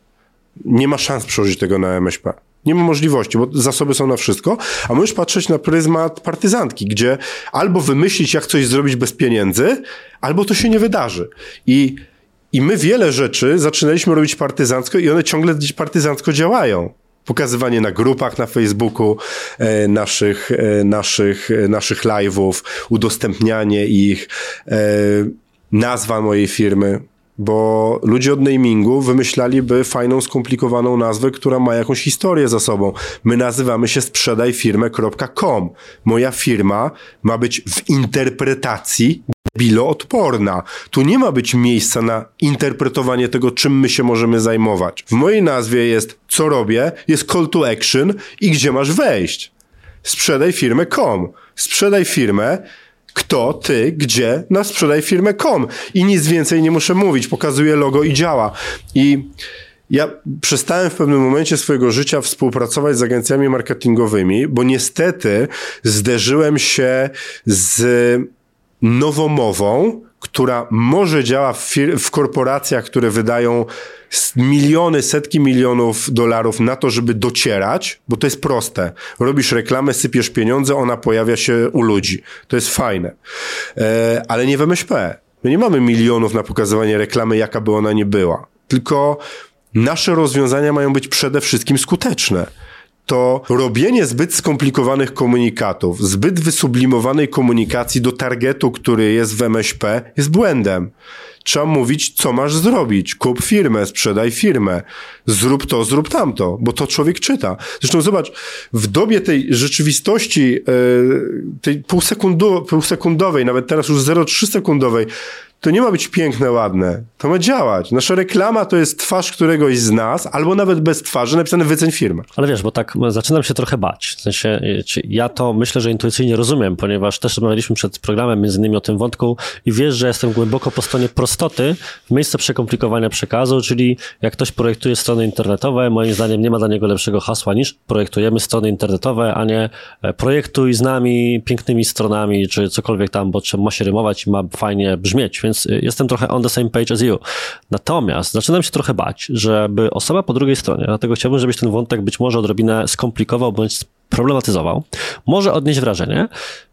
Nie ma szans przełożyć tego na MŚP. Nie ma możliwości, bo zasoby są na wszystko, a możesz patrzeć na pryzmat partyzantki, gdzie albo wymyślić, jak coś zrobić bez pieniędzy, albo to się nie wydarzy. I i my wiele rzeczy zaczynaliśmy robić partyzancko i one ciągle gdzieś partyzancko działają. Pokazywanie na grupach na Facebooku e, naszych, e, naszych, e, naszych live'ów, udostępnianie ich, e, nazwa mojej firmy, bo ludzie od namingu wymyślaliby fajną, skomplikowaną nazwę, która ma jakąś historię za sobą. My nazywamy się sprzedajfirmę.com. Moja firma ma być w interpretacji biloodporna. Tu nie ma być miejsca na interpretowanie tego, czym my się możemy zajmować. W mojej nazwie jest co robię, jest call to action i gdzie masz wejść. sprzedaj firmę com. Sprzedaj firmę, kto, ty, gdzie, na sprzedaj firmę com. I nic więcej nie muszę mówić. Pokazuję logo i działa. I ja przestałem w pewnym momencie swojego życia współpracować z agencjami marketingowymi, bo niestety zderzyłem się z nowomową, która może działa w, fir- w korporacjach, które wydają miliony, setki milionów dolarów na to, żeby docierać, bo to jest proste. Robisz reklamę, sypiesz pieniądze, ona pojawia się u ludzi. To jest fajne. E, ale nie w MŚP. My nie mamy milionów na pokazywanie reklamy, jaka by ona nie była. Tylko nasze rozwiązania mają być przede wszystkim skuteczne to robienie zbyt skomplikowanych komunikatów, zbyt wysublimowanej komunikacji do targetu, który jest w MŚP, jest błędem. Trzeba mówić, co masz zrobić. Kup firmę, sprzedaj firmę. Zrób to, zrób tamto, bo to człowiek czyta. Zresztą zobacz, w dobie tej rzeczywistości, yy, tej półsekundu, półsekundowej, nawet teraz już 0,3 sekundowej, to nie ma być piękne, ładne. To ma działać. Nasza reklama to jest twarz któregoś z nas, albo nawet bez twarzy, napisane wyceń firmę. Ale wiesz, bo tak zaczynam się trochę bać. W sensie, ja to myślę, że intuicyjnie rozumiem, ponieważ też rozmawialiśmy przed programem między innymi o tym wątku i wiesz, że jestem głęboko po stronie prostoty w miejsce przekomplikowania przekazu, czyli jak ktoś projektuje strony internetowe, moim zdaniem nie ma dla niego lepszego hasła niż projektujemy strony internetowe, a nie e, projektuj z nami pięknymi stronami, czy cokolwiek tam, bo trzeba się rymować i ma fajnie brzmieć więc y, jestem trochę on the same page as you. Natomiast zaczynam się trochę bać, żeby osoba po drugiej stronie, dlatego chciałbym, żebyś ten wątek być może odrobinę skomplikował bądź problematyzował, może odnieść wrażenie,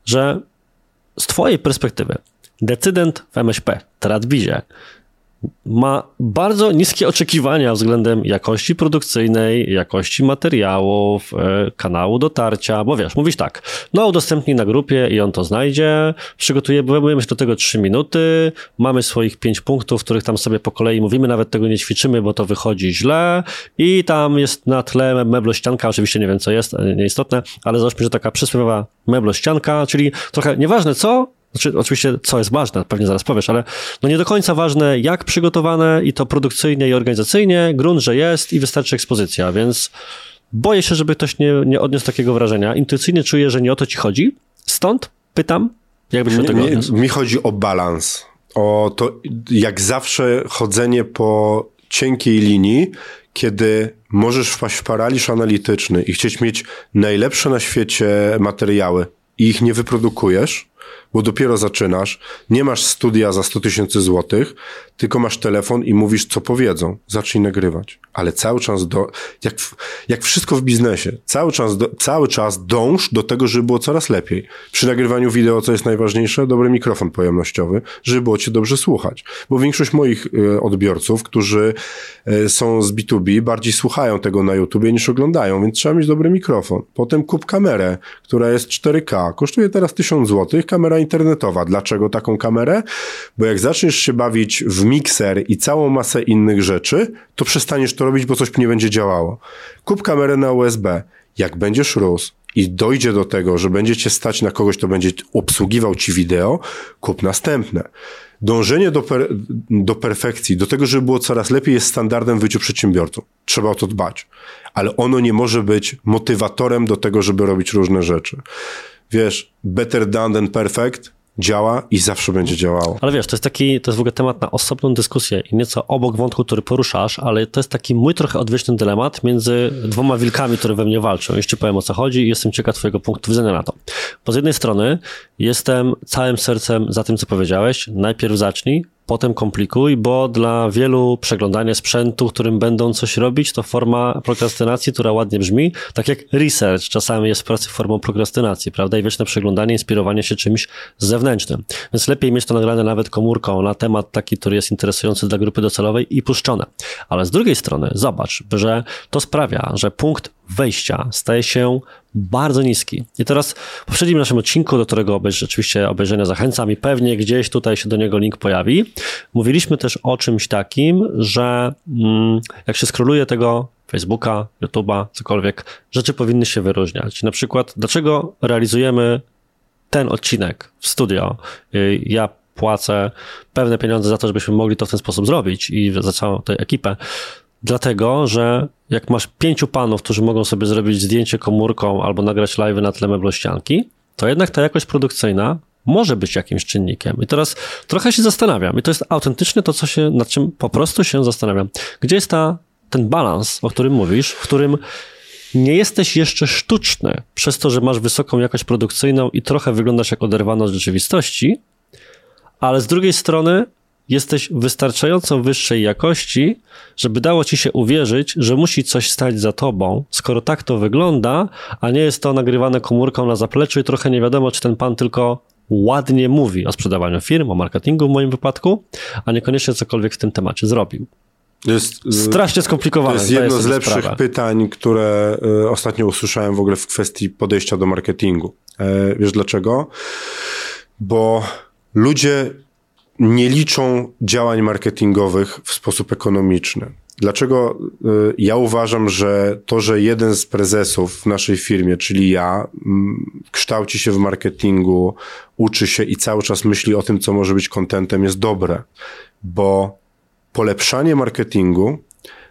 że z twojej perspektywy decydent w MŚP, Tradwizie, ma bardzo niskie oczekiwania względem jakości produkcyjnej, jakości materiałów, e, kanału dotarcia, bo wiesz, mówisz tak, no udostępnij na grupie i on to znajdzie, przygotujemy się do tego 3 minuty, mamy swoich 5 punktów, których tam sobie po kolei mówimy, nawet tego nie ćwiczymy, bo to wychodzi źle i tam jest na tle meblościanka, oczywiście nie wiem co jest, e, nieistotne, ale załóżmy, że taka przysłowiowa meblościanka, czyli trochę nieważne co, znaczy, oczywiście, co jest ważne, pewnie zaraz powiesz, ale no nie do końca ważne, jak przygotowane i to produkcyjnie i organizacyjnie, grunt, że jest i wystarczy ekspozycja, więc boję się, żeby ktoś nie, nie odniósł takiego wrażenia. Intuicyjnie czuję, że nie o to ci chodzi, stąd pytam, jakbyś do tego mi, mi chodzi o balans, o to, jak zawsze chodzenie po cienkiej linii, kiedy możesz wpaść w paraliż analityczny i chcieć mieć najlepsze na świecie materiały i ich nie wyprodukujesz, bo dopiero zaczynasz, nie masz studia za 100 tysięcy złotych, tylko masz telefon i mówisz, co powiedzą. Zacznij nagrywać. Ale cały czas, do, jak, jak wszystko w biznesie, cały czas, do, cały czas dąż do tego, żeby było coraz lepiej. Przy nagrywaniu wideo, co jest najważniejsze, dobry mikrofon pojemnościowy, żeby było cię dobrze słuchać. Bo większość moich y, odbiorców, którzy y, są z B2B, bardziej słuchają tego na YouTubie niż oglądają, więc trzeba mieć dobry mikrofon. Potem kup kamerę, która jest 4K. Kosztuje teraz 1000 zł, kamera internetowa. Dlaczego taką kamerę? Bo jak zaczniesz się bawić w mikser i całą masę innych rzeczy, to przestaniesz to robić, bo coś nie będzie działało. Kup kamerę na USB. Jak będziesz rósł i dojdzie do tego, że będzie cię stać na kogoś, kto będzie obsługiwał ci wideo, kup następne. Dążenie do, per, do perfekcji, do tego, żeby było coraz lepiej, jest standardem w życiu przedsiębiorców. Trzeba o to dbać. Ale ono nie może być motywatorem do tego, żeby robić różne rzeczy wiesz, better done than perfect działa i zawsze będzie działało. Ale wiesz, to jest taki, to jest w ogóle temat na osobną dyskusję i nieco obok wątku, który poruszasz, ale to jest taki mój trochę odwieczny dylemat między dwoma wilkami, które we mnie walczą. Jeszcze powiem o co chodzi i jestem ciekaw twojego punktu widzenia na to. Bo z jednej strony jestem całym sercem za tym, co powiedziałeś. Najpierw zacznij, potem komplikuj, bo dla wielu przeglądanie sprzętu, którym będą coś robić, to forma prokrastynacji, która ładnie brzmi, tak jak research czasami jest w pracy formą prokrastynacji, prawda? I wieczne przeglądanie, inspirowanie się czymś zewnętrznym. Więc lepiej mieć to nagrane nawet komórką na temat taki, który jest interesujący dla grupy docelowej i puszczone. Ale z drugiej strony zobacz, że to sprawia, że punkt wejścia staje się bardzo niski. I teraz w poprzednim naszym odcinku, do którego obejrz, oczywiście obejrzenia zachęcam i pewnie gdzieś tutaj się do niego link pojawi, mówiliśmy też o czymś takim, że mm, jak się skroluje tego Facebooka, YouTube'a, cokolwiek, rzeczy powinny się wyróżniać. Na przykład, dlaczego realizujemy ten odcinek w studio? Y, ja płacę pewne pieniądze za to, żebyśmy mogli to w ten sposób zrobić i za całą tę ekipę dlatego, że jak masz pięciu panów, którzy mogą sobie zrobić zdjęcie komórką albo nagrać live na tle meblościanki, to jednak ta jakość produkcyjna może być jakimś czynnikiem. I teraz trochę się zastanawiam, i to jest autentycznie to, co się, nad czym po prostu się zastanawiam. Gdzie jest ta, ten balans, o którym mówisz, w którym nie jesteś jeszcze sztuczny przez to, że masz wysoką jakość produkcyjną i trochę wyglądasz jak oderwany od rzeczywistości, ale z drugiej strony jesteś wystarczająco wyższej jakości, żeby dało ci się uwierzyć, że musi coś stać za tobą, skoro tak to wygląda, a nie jest to nagrywane komórką na zapleczu i trochę nie wiadomo, czy ten pan tylko ładnie mówi o sprzedawaniu firm, o marketingu w moim wypadku, a niekoniecznie cokolwiek w tym temacie zrobił. Jest, Strasznie skomplikowane. To jest jedno z lepszych sprawę. pytań, które e, ostatnio usłyszałem w ogóle w kwestii podejścia do marketingu. E, wiesz dlaczego? Bo ludzie nie liczą działań marketingowych w sposób ekonomiczny. Dlaczego y, ja uważam, że to, że jeden z prezesów w naszej firmie, czyli ja, kształci się w marketingu, uczy się i cały czas myśli o tym, co może być kontentem, jest dobre, bo polepszanie marketingu,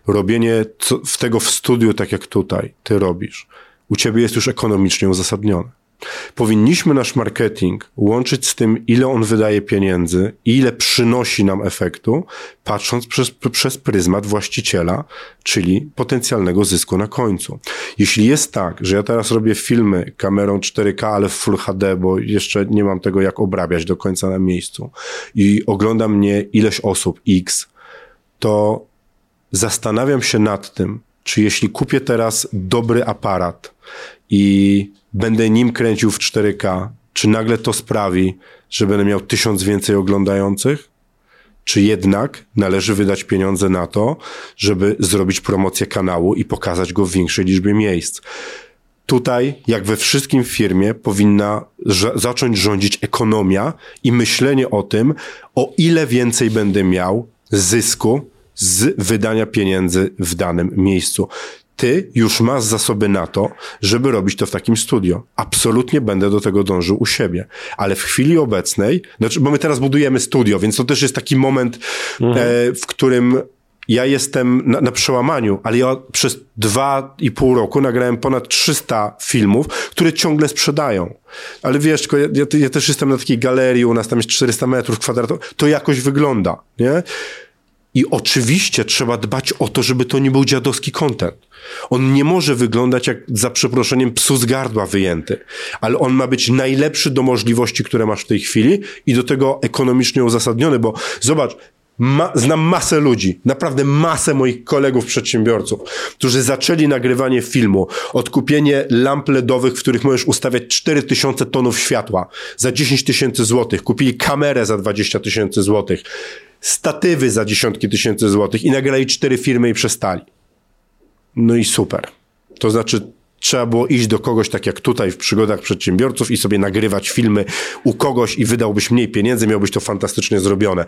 robienie w tego w studiu, tak jak tutaj ty robisz, u ciebie jest już ekonomicznie uzasadnione. Powinniśmy nasz marketing łączyć z tym, ile on wydaje pieniędzy ile przynosi nam efektu, patrząc przez, przez pryzmat właściciela, czyli potencjalnego zysku na końcu. Jeśli jest tak, że ja teraz robię filmy kamerą 4K, ale w Full HD, bo jeszcze nie mam tego jak obrabiać do końca na miejscu i ogląda mnie ileś osób X, to zastanawiam się nad tym, czy jeśli kupię teraz dobry aparat i będę nim kręcił w 4K, czy nagle to sprawi, że będę miał tysiąc więcej oglądających? Czy jednak należy wydać pieniądze na to, żeby zrobić promocję kanału i pokazać go w większej liczbie miejsc? Tutaj, jak we wszystkim firmie, powinna zacząć rządzić ekonomia i myślenie o tym, o ile więcej będę miał zysku z wydania pieniędzy w danym miejscu ty już masz zasoby na to, żeby robić to w takim studio. Absolutnie będę do tego dążył u siebie. Ale w chwili obecnej, znaczy, bo my teraz budujemy studio, więc to też jest taki moment, mhm. e, w którym ja jestem na, na, przełamaniu, ale ja przez dwa i pół roku nagrałem ponad 300 filmów, które ciągle sprzedają. Ale wiesz, ja, ja, ja też jestem na takiej galerii, u nas tam jest 400 metrów kwadratowych, to jakoś wygląda, nie? I oczywiście trzeba dbać o to, żeby to nie był dziadowski content. On nie może wyglądać jak za przeproszeniem psu z gardła wyjęty, ale on ma być najlepszy do możliwości, które masz w tej chwili i do tego ekonomicznie uzasadniony, bo zobacz, ma, znam masę ludzi, naprawdę masę moich kolegów przedsiębiorców, którzy zaczęli nagrywanie filmu, odkupienie lamp LEDowych, w których możesz ustawiać 4000 tonów światła za 10 tysięcy złotych, kupili kamerę za 20 tysięcy złotych, statywy za dziesiątki tysięcy złotych i nagrali cztery firmy i przestali. No i super. To znaczy, trzeba było iść do kogoś, tak jak tutaj w przygodach przedsiębiorców i sobie nagrywać filmy u kogoś i wydałbyś mniej pieniędzy, miałbyś to fantastycznie zrobione.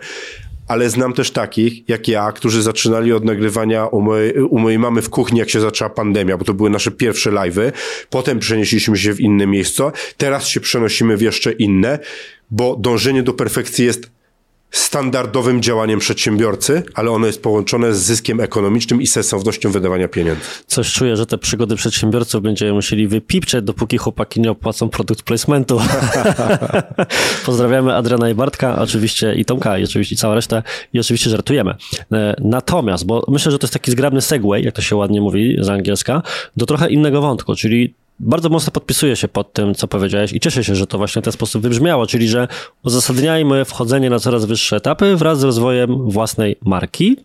Ale znam też takich, jak ja, którzy zaczynali od nagrywania u mojej, u mojej mamy w kuchni, jak się zaczęła pandemia, bo to były nasze pierwsze live'y. Potem przenieśliśmy się w inne miejsce. Teraz się przenosimy w jeszcze inne, bo dążenie do perfekcji jest standardowym działaniem przedsiębiorcy, ale ono jest połączone z zyskiem ekonomicznym i sensownością wydawania pieniędzy. Coś czuję, że te przygody przedsiębiorców będziemy musieli wypipczeć, dopóki chłopaki nie opłacą produkt placementu. Pozdrawiamy Adriana i Bartka, oczywiście i Tomka, i oczywiście całą resztę i oczywiście żartujemy. E, natomiast, bo myślę, że to jest taki zgrabny segway, jak to się ładnie mówi z angielska, do trochę innego wątku, czyli bardzo mocno podpisuję się pod tym, co powiedziałeś i cieszę się, że to właśnie w ten sposób wybrzmiało, czyli że uzasadniajmy wchodzenie na coraz wyższe etapy wraz z rozwojem własnej marki.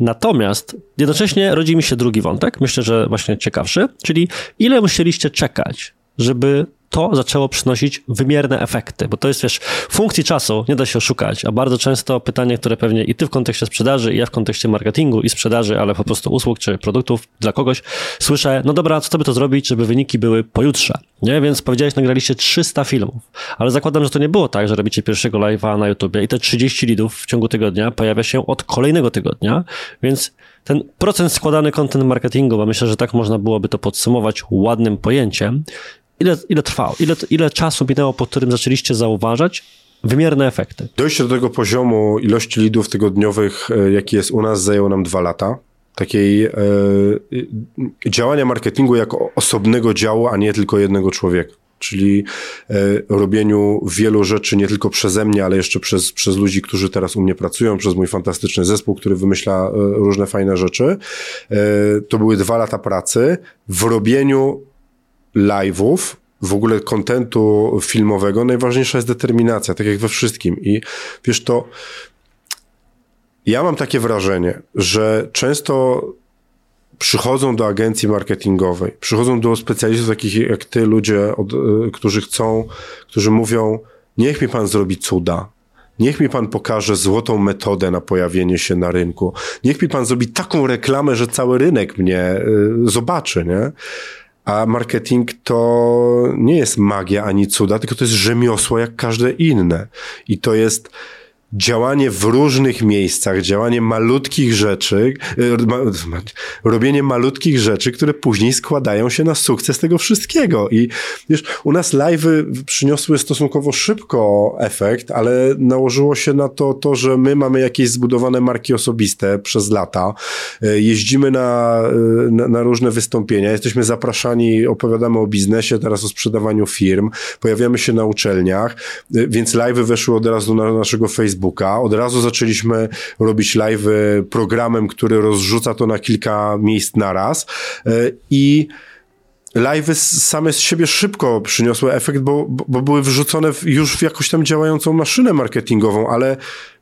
Natomiast jednocześnie rodzi mi się drugi wątek, myślę, że właśnie ciekawszy, czyli ile musieliście czekać, żeby to zaczęło przynosić wymierne efekty, bo to jest, wiesz, funkcji czasu nie da się oszukać, a bardzo często pytanie, które pewnie i ty w kontekście sprzedaży, i ja w kontekście marketingu i sprzedaży, ale po prostu usług czy produktów dla kogoś, słyszę, no dobra, co by to zrobić, żeby wyniki były pojutrze, nie? Więc powiedziałeś, nagraliście 300 filmów, ale zakładam, że to nie było tak, że robicie pierwszego live'a na YouTubie i te 30 lidów w ciągu tygodnia pojawia się od kolejnego tygodnia, więc ten procent składany content marketingu, bo myślę, że tak można byłoby to podsumować ładnym pojęciem, Ile, ile trwało? Ile, ile czasu minęło, po którym zaczęliście zauważać wymierne efekty? Dojście do tego poziomu ilości lidów tygodniowych, e, jaki jest u nas, zajęło nam dwa lata. takiej e, działania marketingu jako osobnego działu, a nie tylko jednego człowieka. Czyli e, robieniu wielu rzeczy nie tylko przeze mnie, ale jeszcze przez, przez ludzi, którzy teraz u mnie pracują, przez mój fantastyczny zespół, który wymyśla e, różne fajne rzeczy. E, to były dwa lata pracy w robieniu live'ów, w ogóle kontentu filmowego. Najważniejsza jest determinacja, tak jak we wszystkim. I wiesz, to ja mam takie wrażenie, że często przychodzą do agencji marketingowej, przychodzą do specjalistów takich jak ty, ludzie, od, y, którzy chcą, którzy mówią, niech mi pan zrobi cuda, Niech mi pan pokaże złotą metodę na pojawienie się na rynku. Niech mi pan zrobi taką reklamę, że cały rynek mnie y, zobaczy, nie? A marketing to nie jest magia ani cuda, tylko to jest rzemiosło jak każde inne. I to jest działanie w różnych miejscach, działanie malutkich rzeczy, e, robienie malutkich rzeczy, które później składają się na sukces tego wszystkiego. I wiesz, u nas live'y przyniosły stosunkowo szybko efekt, ale nałożyło się na to, to, że my mamy jakieś zbudowane marki osobiste przez lata, e, jeździmy na, e, na, na różne wystąpienia, jesteśmy zapraszani, opowiadamy o biznesie, teraz o sprzedawaniu firm, pojawiamy się na uczelniach, więc live'y weszły od razu na naszego Facebooka, Facebooka. Od razu zaczęliśmy robić live programem, który rozrzuca to na kilka miejsc naraz e, i live'y same z siebie szybko przyniosły efekt, bo, bo były wrzucone w, już w jakąś tam działającą maszynę marketingową, ale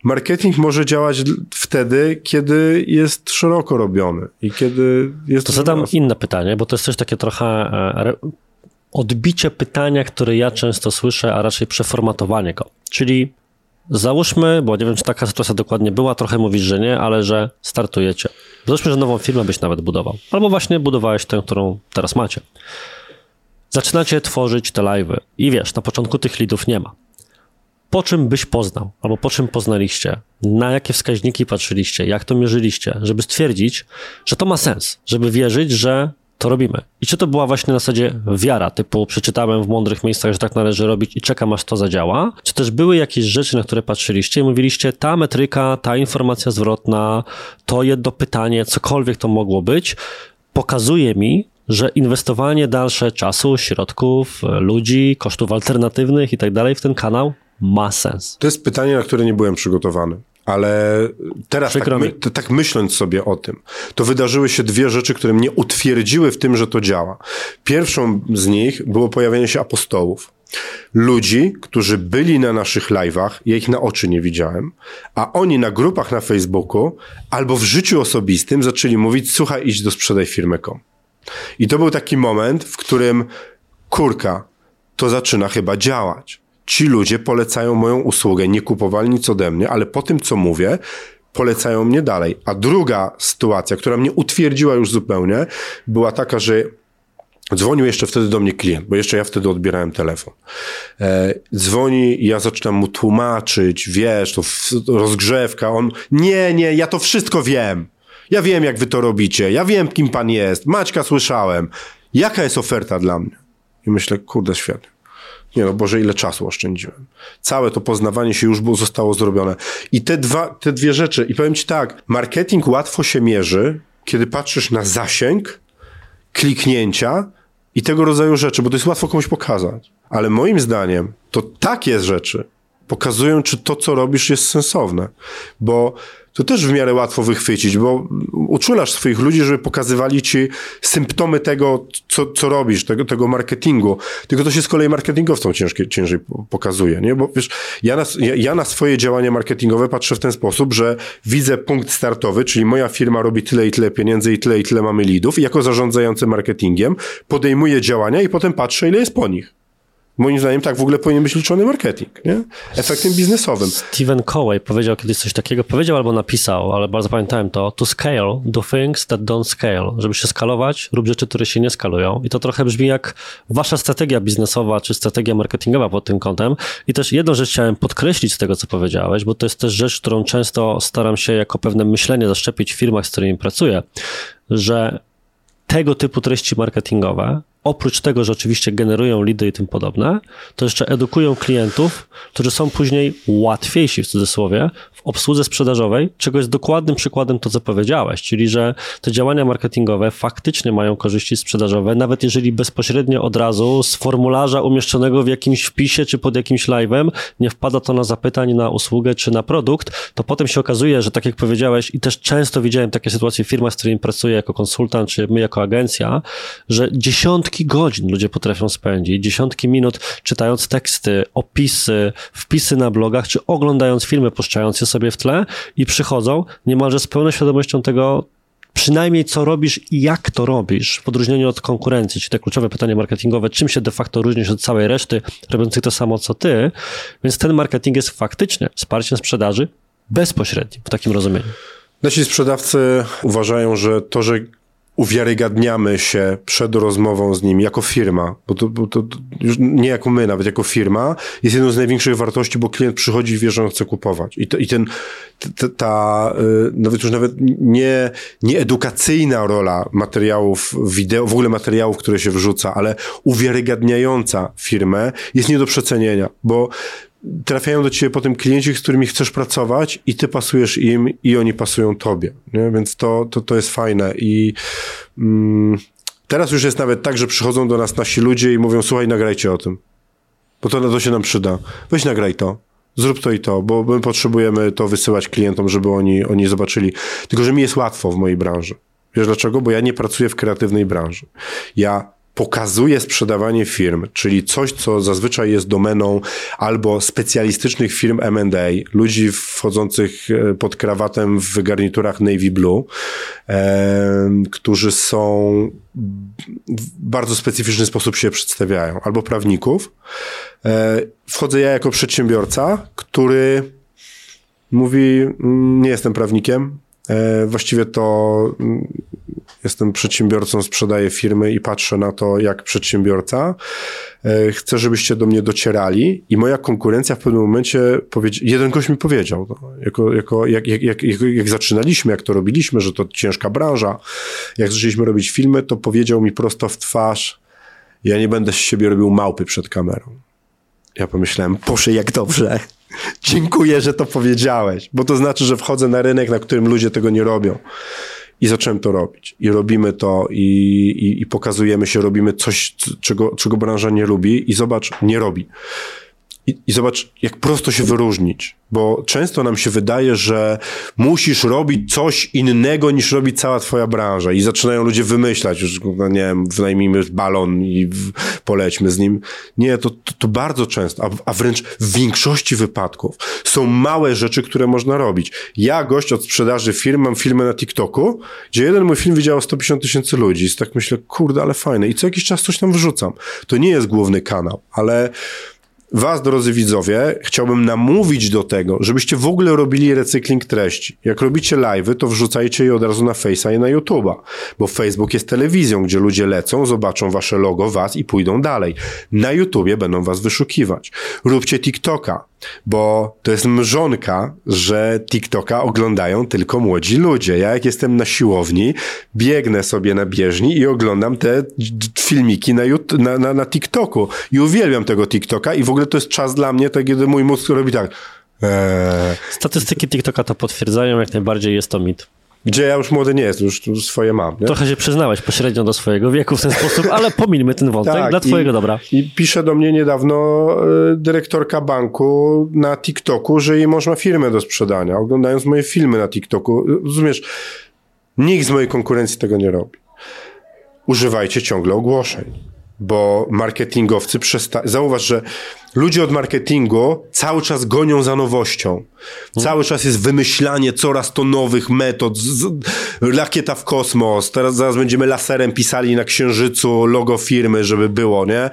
marketing może działać wtedy, kiedy jest szeroko robiony i kiedy jest... To zadam inne pytanie, bo to jest też takie trochę e, odbicie pytania, które ja często słyszę, a raczej przeformatowanie go. Czyli Załóżmy, bo nie wiem, czy taka sytuacja dokładnie była, trochę mówisz, że nie, ale że startujecie. Załóżmy, że nową firmę byś nawet budował. Albo właśnie budowałeś tę, którą teraz macie. Zaczynacie tworzyć te live'y i wiesz, na początku tych lidów nie ma. Po czym byś poznał, albo po czym poznaliście, na jakie wskaźniki patrzyliście, jak to mierzyliście, żeby stwierdzić, że to ma sens, żeby wierzyć, że to robimy. I czy to była właśnie na zasadzie wiara, typu przeczytałem w mądrych miejscach, że tak należy robić i czekam aż to zadziała, czy też były jakieś rzeczy, na które patrzyliście i mówiliście, ta metryka, ta informacja zwrotna, to jedno pytanie, cokolwiek to mogło być, pokazuje mi, że inwestowanie dalsze czasu, środków, ludzi, kosztów alternatywnych i tak dalej w ten kanał ma sens. To jest pytanie, na które nie byłem przygotowany. Ale teraz, tak, my, tak, myśląc sobie o tym, to wydarzyły się dwie rzeczy, które mnie utwierdziły w tym, że to działa. Pierwszą z nich było pojawienie się apostołów. Ludzi, którzy byli na naszych live'ach, ja ich na oczy nie widziałem, a oni na grupach na Facebooku albo w życiu osobistym zaczęli mówić, słuchaj, idź do sprzedaj firmę.com. I to był taki moment, w którym kurka, to zaczyna chyba działać ci ludzie polecają moją usługę, nie kupowali nic ode mnie, ale po tym, co mówię, polecają mnie dalej. A druga sytuacja, która mnie utwierdziła już zupełnie, była taka, że Dzwonił jeszcze wtedy do mnie klient, bo jeszcze ja wtedy odbierałem telefon. E, dzwoni ja zaczynam mu tłumaczyć, wiesz, to rozgrzewka. On, nie, nie, ja to wszystko wiem. Ja wiem, jak wy to robicie. Ja wiem, kim pan jest. Maćka słyszałem. Jaka jest oferta dla mnie? I myślę, kurde, świetnie. Nie no, Boże, ile czasu oszczędziłem. Całe to poznawanie się już było, zostało zrobione. I te, dwa, te dwie rzeczy, i powiem Ci tak, marketing łatwo się mierzy, kiedy patrzysz na zasięg, kliknięcia i tego rodzaju rzeczy, bo to jest łatwo komuś pokazać. Ale moim zdaniem to takie rzeczy pokazują, czy to, co robisz, jest sensowne. Bo to też w miarę łatwo wychwycić, bo uczulasz swoich ludzi, żeby pokazywali ci symptomy tego, co, co robisz, tego, tego marketingu. Tylko to się z kolei marketingowcom ciężkie, ciężej pokazuje, nie? Bo wiesz, ja na, ja na swoje działania marketingowe patrzę w ten sposób, że widzę punkt startowy, czyli moja firma robi tyle i tyle pieniędzy i tyle i tyle mamy lidów i jako zarządzający marketingiem podejmuję działania i potem patrzę, ile jest po nich. Moim zdaniem tak w ogóle powinien być liczony marketing, nie? Efektem biznesowym. Stephen Covey powiedział kiedyś coś takiego, powiedział albo napisał, ale bardzo pamiętałem to, to scale, do things that don't scale. Żeby się skalować, rób rzeczy, które się nie skalują. I to trochę brzmi jak wasza strategia biznesowa, czy strategia marketingowa pod tym kątem. I też jedną rzecz chciałem podkreślić z tego, co powiedziałeś, bo to jest też rzecz, którą często staram się jako pewne myślenie zaszczepić w firmach, z którymi pracuję, że tego typu treści marketingowe oprócz tego, że oczywiście generują lidy i tym podobne, to jeszcze edukują klientów, którzy są później łatwiejsi w cudzysłowie w obsłudze sprzedażowej, czego jest dokładnym przykładem to, co powiedziałeś, czyli że te działania marketingowe faktycznie mają korzyści sprzedażowe, nawet jeżeli bezpośrednio od razu z formularza umieszczonego w jakimś wpisie czy pod jakimś live'em nie wpada to na zapytań na usługę czy na produkt, to potem się okazuje, że tak jak powiedziałeś i też często widziałem takie sytuacje w firmach, z którymi pracuję jako konsultant czy my jako agencja, że dziesiątki godzin ludzie potrafią spędzić, dziesiątki minut czytając teksty, opisy, wpisy na blogach, czy oglądając filmy, puszczając je sobie w tle i przychodzą niemalże z pełną świadomością tego, przynajmniej co robisz i jak to robisz, w odróżnieniu od konkurencji, czyli te kluczowe pytanie marketingowe, czym się de facto różnisz od całej reszty robiących to samo co ty, więc ten marketing jest faktycznie wsparciem sprzedaży bezpośrednim w takim rozumieniu. Nasi sprzedawcy uważają, że to, że uwiarygadniamy się przed rozmową z nim jako firma, bo to, bo to, już nie jako my, nawet jako firma, jest jedną z największych wartości, bo klient przychodzi i wie, że on chce kupować. I, to, i ten, ta, ta y, nawet już nawet nie, nie edukacyjna rola materiałów wideo, w ogóle materiałów, które się wrzuca, ale uwiarygadniająca firmę jest nie do przecenienia, bo trafiają do ciebie potem klienci, z którymi chcesz pracować i ty pasujesz im i oni pasują tobie, nie? więc to, to, to jest fajne i mm, teraz już jest nawet tak, że przychodzą do nas nasi ludzie i mówią, słuchaj, nagrajcie o tym, bo to, to się nam przyda, weź nagraj to, zrób to i to, bo my potrzebujemy to wysyłać klientom, żeby oni, oni zobaczyli, tylko że mi jest łatwo w mojej branży. Wiesz dlaczego? Bo ja nie pracuję w kreatywnej branży. Ja pokazuje sprzedawanie firm, czyli coś, co zazwyczaj jest domeną albo specjalistycznych firm M&A, ludzi wchodzących e, pod krawatem w garniturach navy blue, e, którzy są w bardzo specyficzny sposób się przedstawiają, albo prawników. E, wchodzę ja jako przedsiębiorca, który mówi, mm, nie jestem prawnikiem, właściwie to mm, Jestem przedsiębiorcą, sprzedaję firmy i patrzę na to jak przedsiębiorca. E, chcę, żebyście do mnie docierali i moja konkurencja w pewnym momencie, powiedział, jeden gość mi powiedział, no, jako, jako, jak, jak, jak, jak zaczynaliśmy, jak to robiliśmy, że to ciężka branża, jak zaczęliśmy robić filmy, to powiedział mi prosto w twarz, ja nie będę z siebie robił małpy przed kamerą. Ja pomyślałem, Boże, jak dobrze. Dziękuję, że to powiedziałeś, bo to znaczy, że wchodzę na rynek, na którym ludzie tego nie robią. I zacząłem to robić. I robimy to i, i, i pokazujemy się, robimy coś, czego, czego branża nie lubi i zobacz, nie robi. I, I, zobacz, jak prosto się wyróżnić, bo często nam się wydaje, że musisz robić coś innego niż robi cała twoja branża i zaczynają ludzie wymyślać, już no nie wiem, wynajmijmy balon i w, polećmy z nim. Nie, to, to, to bardzo często, a, a, wręcz w większości wypadków są małe rzeczy, które można robić. Ja, gość od sprzedaży firm, mam filmy na TikToku, gdzie jeden mój film widziało 150 tysięcy ludzi i tak myślę, kurde, ale fajne i co jakiś czas coś tam wrzucam. To nie jest główny kanał, ale Was, drodzy widzowie, chciałbym namówić do tego, żebyście w ogóle robili recykling treści. Jak robicie live'y, to wrzucajcie je od razu na Face'a i na YouTube'a, bo Facebook jest telewizją, gdzie ludzie lecą, zobaczą wasze logo, was i pójdą dalej. Na YouTubie będą was wyszukiwać. Róbcie TikToka, bo to jest mrzonka, że TikToka oglądają tylko młodzi ludzie. Ja jak jestem na siłowni, biegnę sobie na bieżni i oglądam te filmiki na, YouTube, na, na, na TikToku i uwielbiam tego TikToka i w ogóle to jest czas dla mnie, tak kiedy mój mózg robi tak. Eee. Statystyki TikToka to potwierdzają, jak najbardziej jest to mit. Gdzie ja już młody nie jestem, już, już swoje mam. Nie? Trochę się przyznałeś pośrednio do swojego wieku w ten sposób, ale pomińmy ten wątek tak, dla twojego i, dobra. I pisze do mnie niedawno y, dyrektorka banku na TikToku, że jej mąż ma firmę do sprzedania, oglądając moje filmy na TikToku. Rozumiesz, nikt z mojej konkurencji tego nie robi. Używajcie ciągle ogłoszeń bo marketingowcy przestają. Zauważ, że ludzie od marketingu cały czas gonią za nowością. Cały czas jest wymyślanie coraz to nowych metod. Rakieta w kosmos. Teraz zaraz będziemy laserem pisali na księżycu logo firmy, żeby było, nie?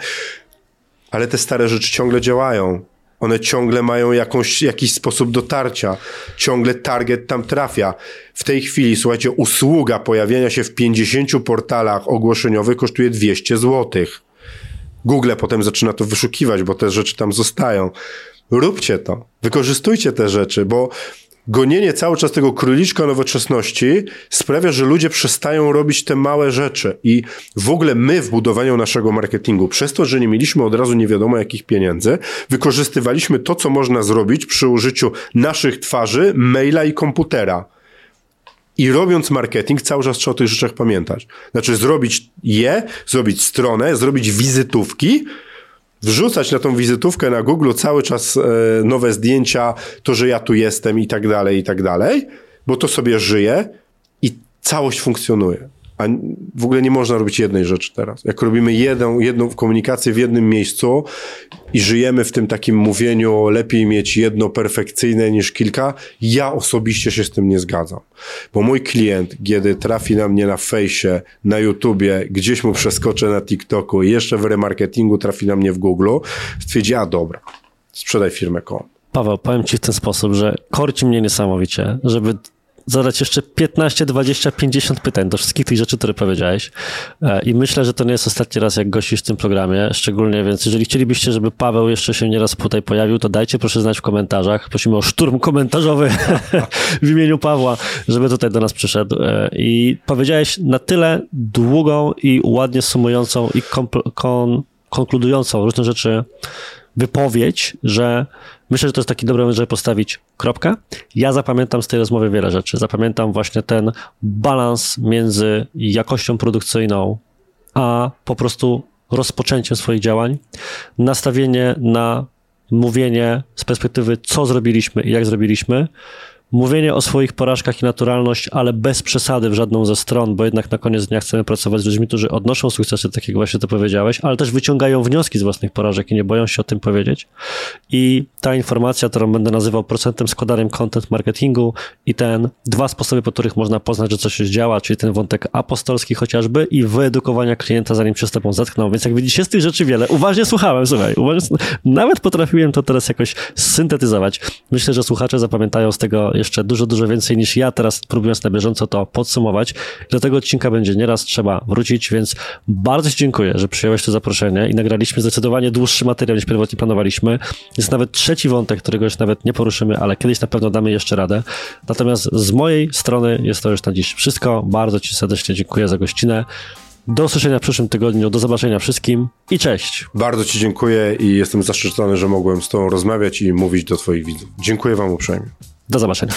Ale te stare rzeczy ciągle działają. One ciągle mają jakąś, jakiś sposób dotarcia. Ciągle target tam trafia. W tej chwili, słuchajcie, usługa pojawienia się w 50 portalach ogłoszeniowych kosztuje 200 zł. Google potem zaczyna to wyszukiwać, bo te rzeczy tam zostają. Róbcie to. Wykorzystujcie te rzeczy, bo gonienie cały czas tego króliczka nowoczesności sprawia, że ludzie przestają robić te małe rzeczy. I w ogóle my w budowaniu naszego marketingu, przez to, że nie mieliśmy od razu nie wiadomo jakich pieniędzy, wykorzystywaliśmy to, co można zrobić przy użyciu naszych twarzy, maila i komputera. I robiąc marketing, cały czas trzeba o tych rzeczach pamiętać. Znaczy, zrobić je, zrobić stronę, zrobić wizytówki, wrzucać na tą wizytówkę na Google cały czas e, nowe zdjęcia, to, że ja tu jestem i tak dalej, i tak dalej, bo to sobie żyje i całość funkcjonuje. A w ogóle nie można robić jednej rzeczy teraz. Jak robimy jedną, jedną komunikację w jednym miejscu i żyjemy w tym takim mówieniu, lepiej mieć jedno perfekcyjne niż kilka, ja osobiście się z tym nie zgadzam. Bo mój klient, kiedy trafi na mnie na fejsie, na YouTubie, gdzieś mu przeskoczę na TikToku jeszcze w remarketingu trafi na mnie w Google, stwierdzi, a dobra, sprzedaj firmę kom. Paweł, powiem ci w ten sposób, że korci mnie niesamowicie, żeby zadać jeszcze 15, 20, 50 pytań do wszystkich tych rzeczy, które powiedziałeś. E, I myślę, że to nie jest ostatni raz, jak gościsz w tym programie, szczególnie więc jeżeli chcielibyście, żeby Paweł jeszcze się nieraz tutaj pojawił, to dajcie proszę znać w komentarzach. Prosimy o szturm komentarzowy w imieniu Pawła, żeby tutaj do nas przyszedł. E, I powiedziałeś na tyle długą i ładnie sumującą i kon konkludującą różne rzeczy wypowiedź, że myślę, że to jest taki dobry moment, żeby postawić kropkę. Ja zapamiętam z tej rozmowy wiele rzeczy. Zapamiętam właśnie ten balans między jakością produkcyjną, a po prostu rozpoczęciem swoich działań, nastawienie na mówienie z perspektywy, co zrobiliśmy i jak zrobiliśmy, mówienie o swoich porażkach i naturalność, ale bez przesady w żadną ze stron, bo jednak na koniec dnia chcemy pracować z ludźmi, którzy odnoszą sukcesy, tak jak właśnie to powiedziałeś, ale też wyciągają wnioski z własnych porażek i nie boją się o tym powiedzieć. I ta informacja, którą będę nazywał procentem składaniem content marketingu i ten dwa sposoby, po których można poznać, że coś się działa, czyli ten wątek apostolski chociażby i wyedukowania klienta, zanim się z tobą zetkną. Więc jak widzicie, z tych rzeczy wiele. Uważnie słuchałem, słuchaj, uważnie, nawet potrafiłem to teraz jakoś syntetyzować. Myślę, że słuchacze zapamiętają z tego jeszcze dużo, dużo więcej niż ja teraz próbując na bieżąco to podsumować. Do tego odcinka będzie nieraz trzeba wrócić, więc bardzo Ci dziękuję, że przyjąłeś to zaproszenie i nagraliśmy zdecydowanie dłuższy materiał niż pierwotnie planowaliśmy. Jest nawet trzeci wątek, którego już nawet nie poruszymy, ale kiedyś na pewno damy jeszcze radę. Natomiast z mojej strony jest to już na dziś wszystko. Bardzo Ci serdecznie dziękuję za gościnę. Do usłyszenia w przyszłym tygodniu, do zobaczenia wszystkim i cześć. Bardzo Ci dziękuję i jestem zaszczycony, że mogłem z Tobą rozmawiać i mówić do Twoich widzów. Dziękuję Wam uprzejmie. Do zobaczenia.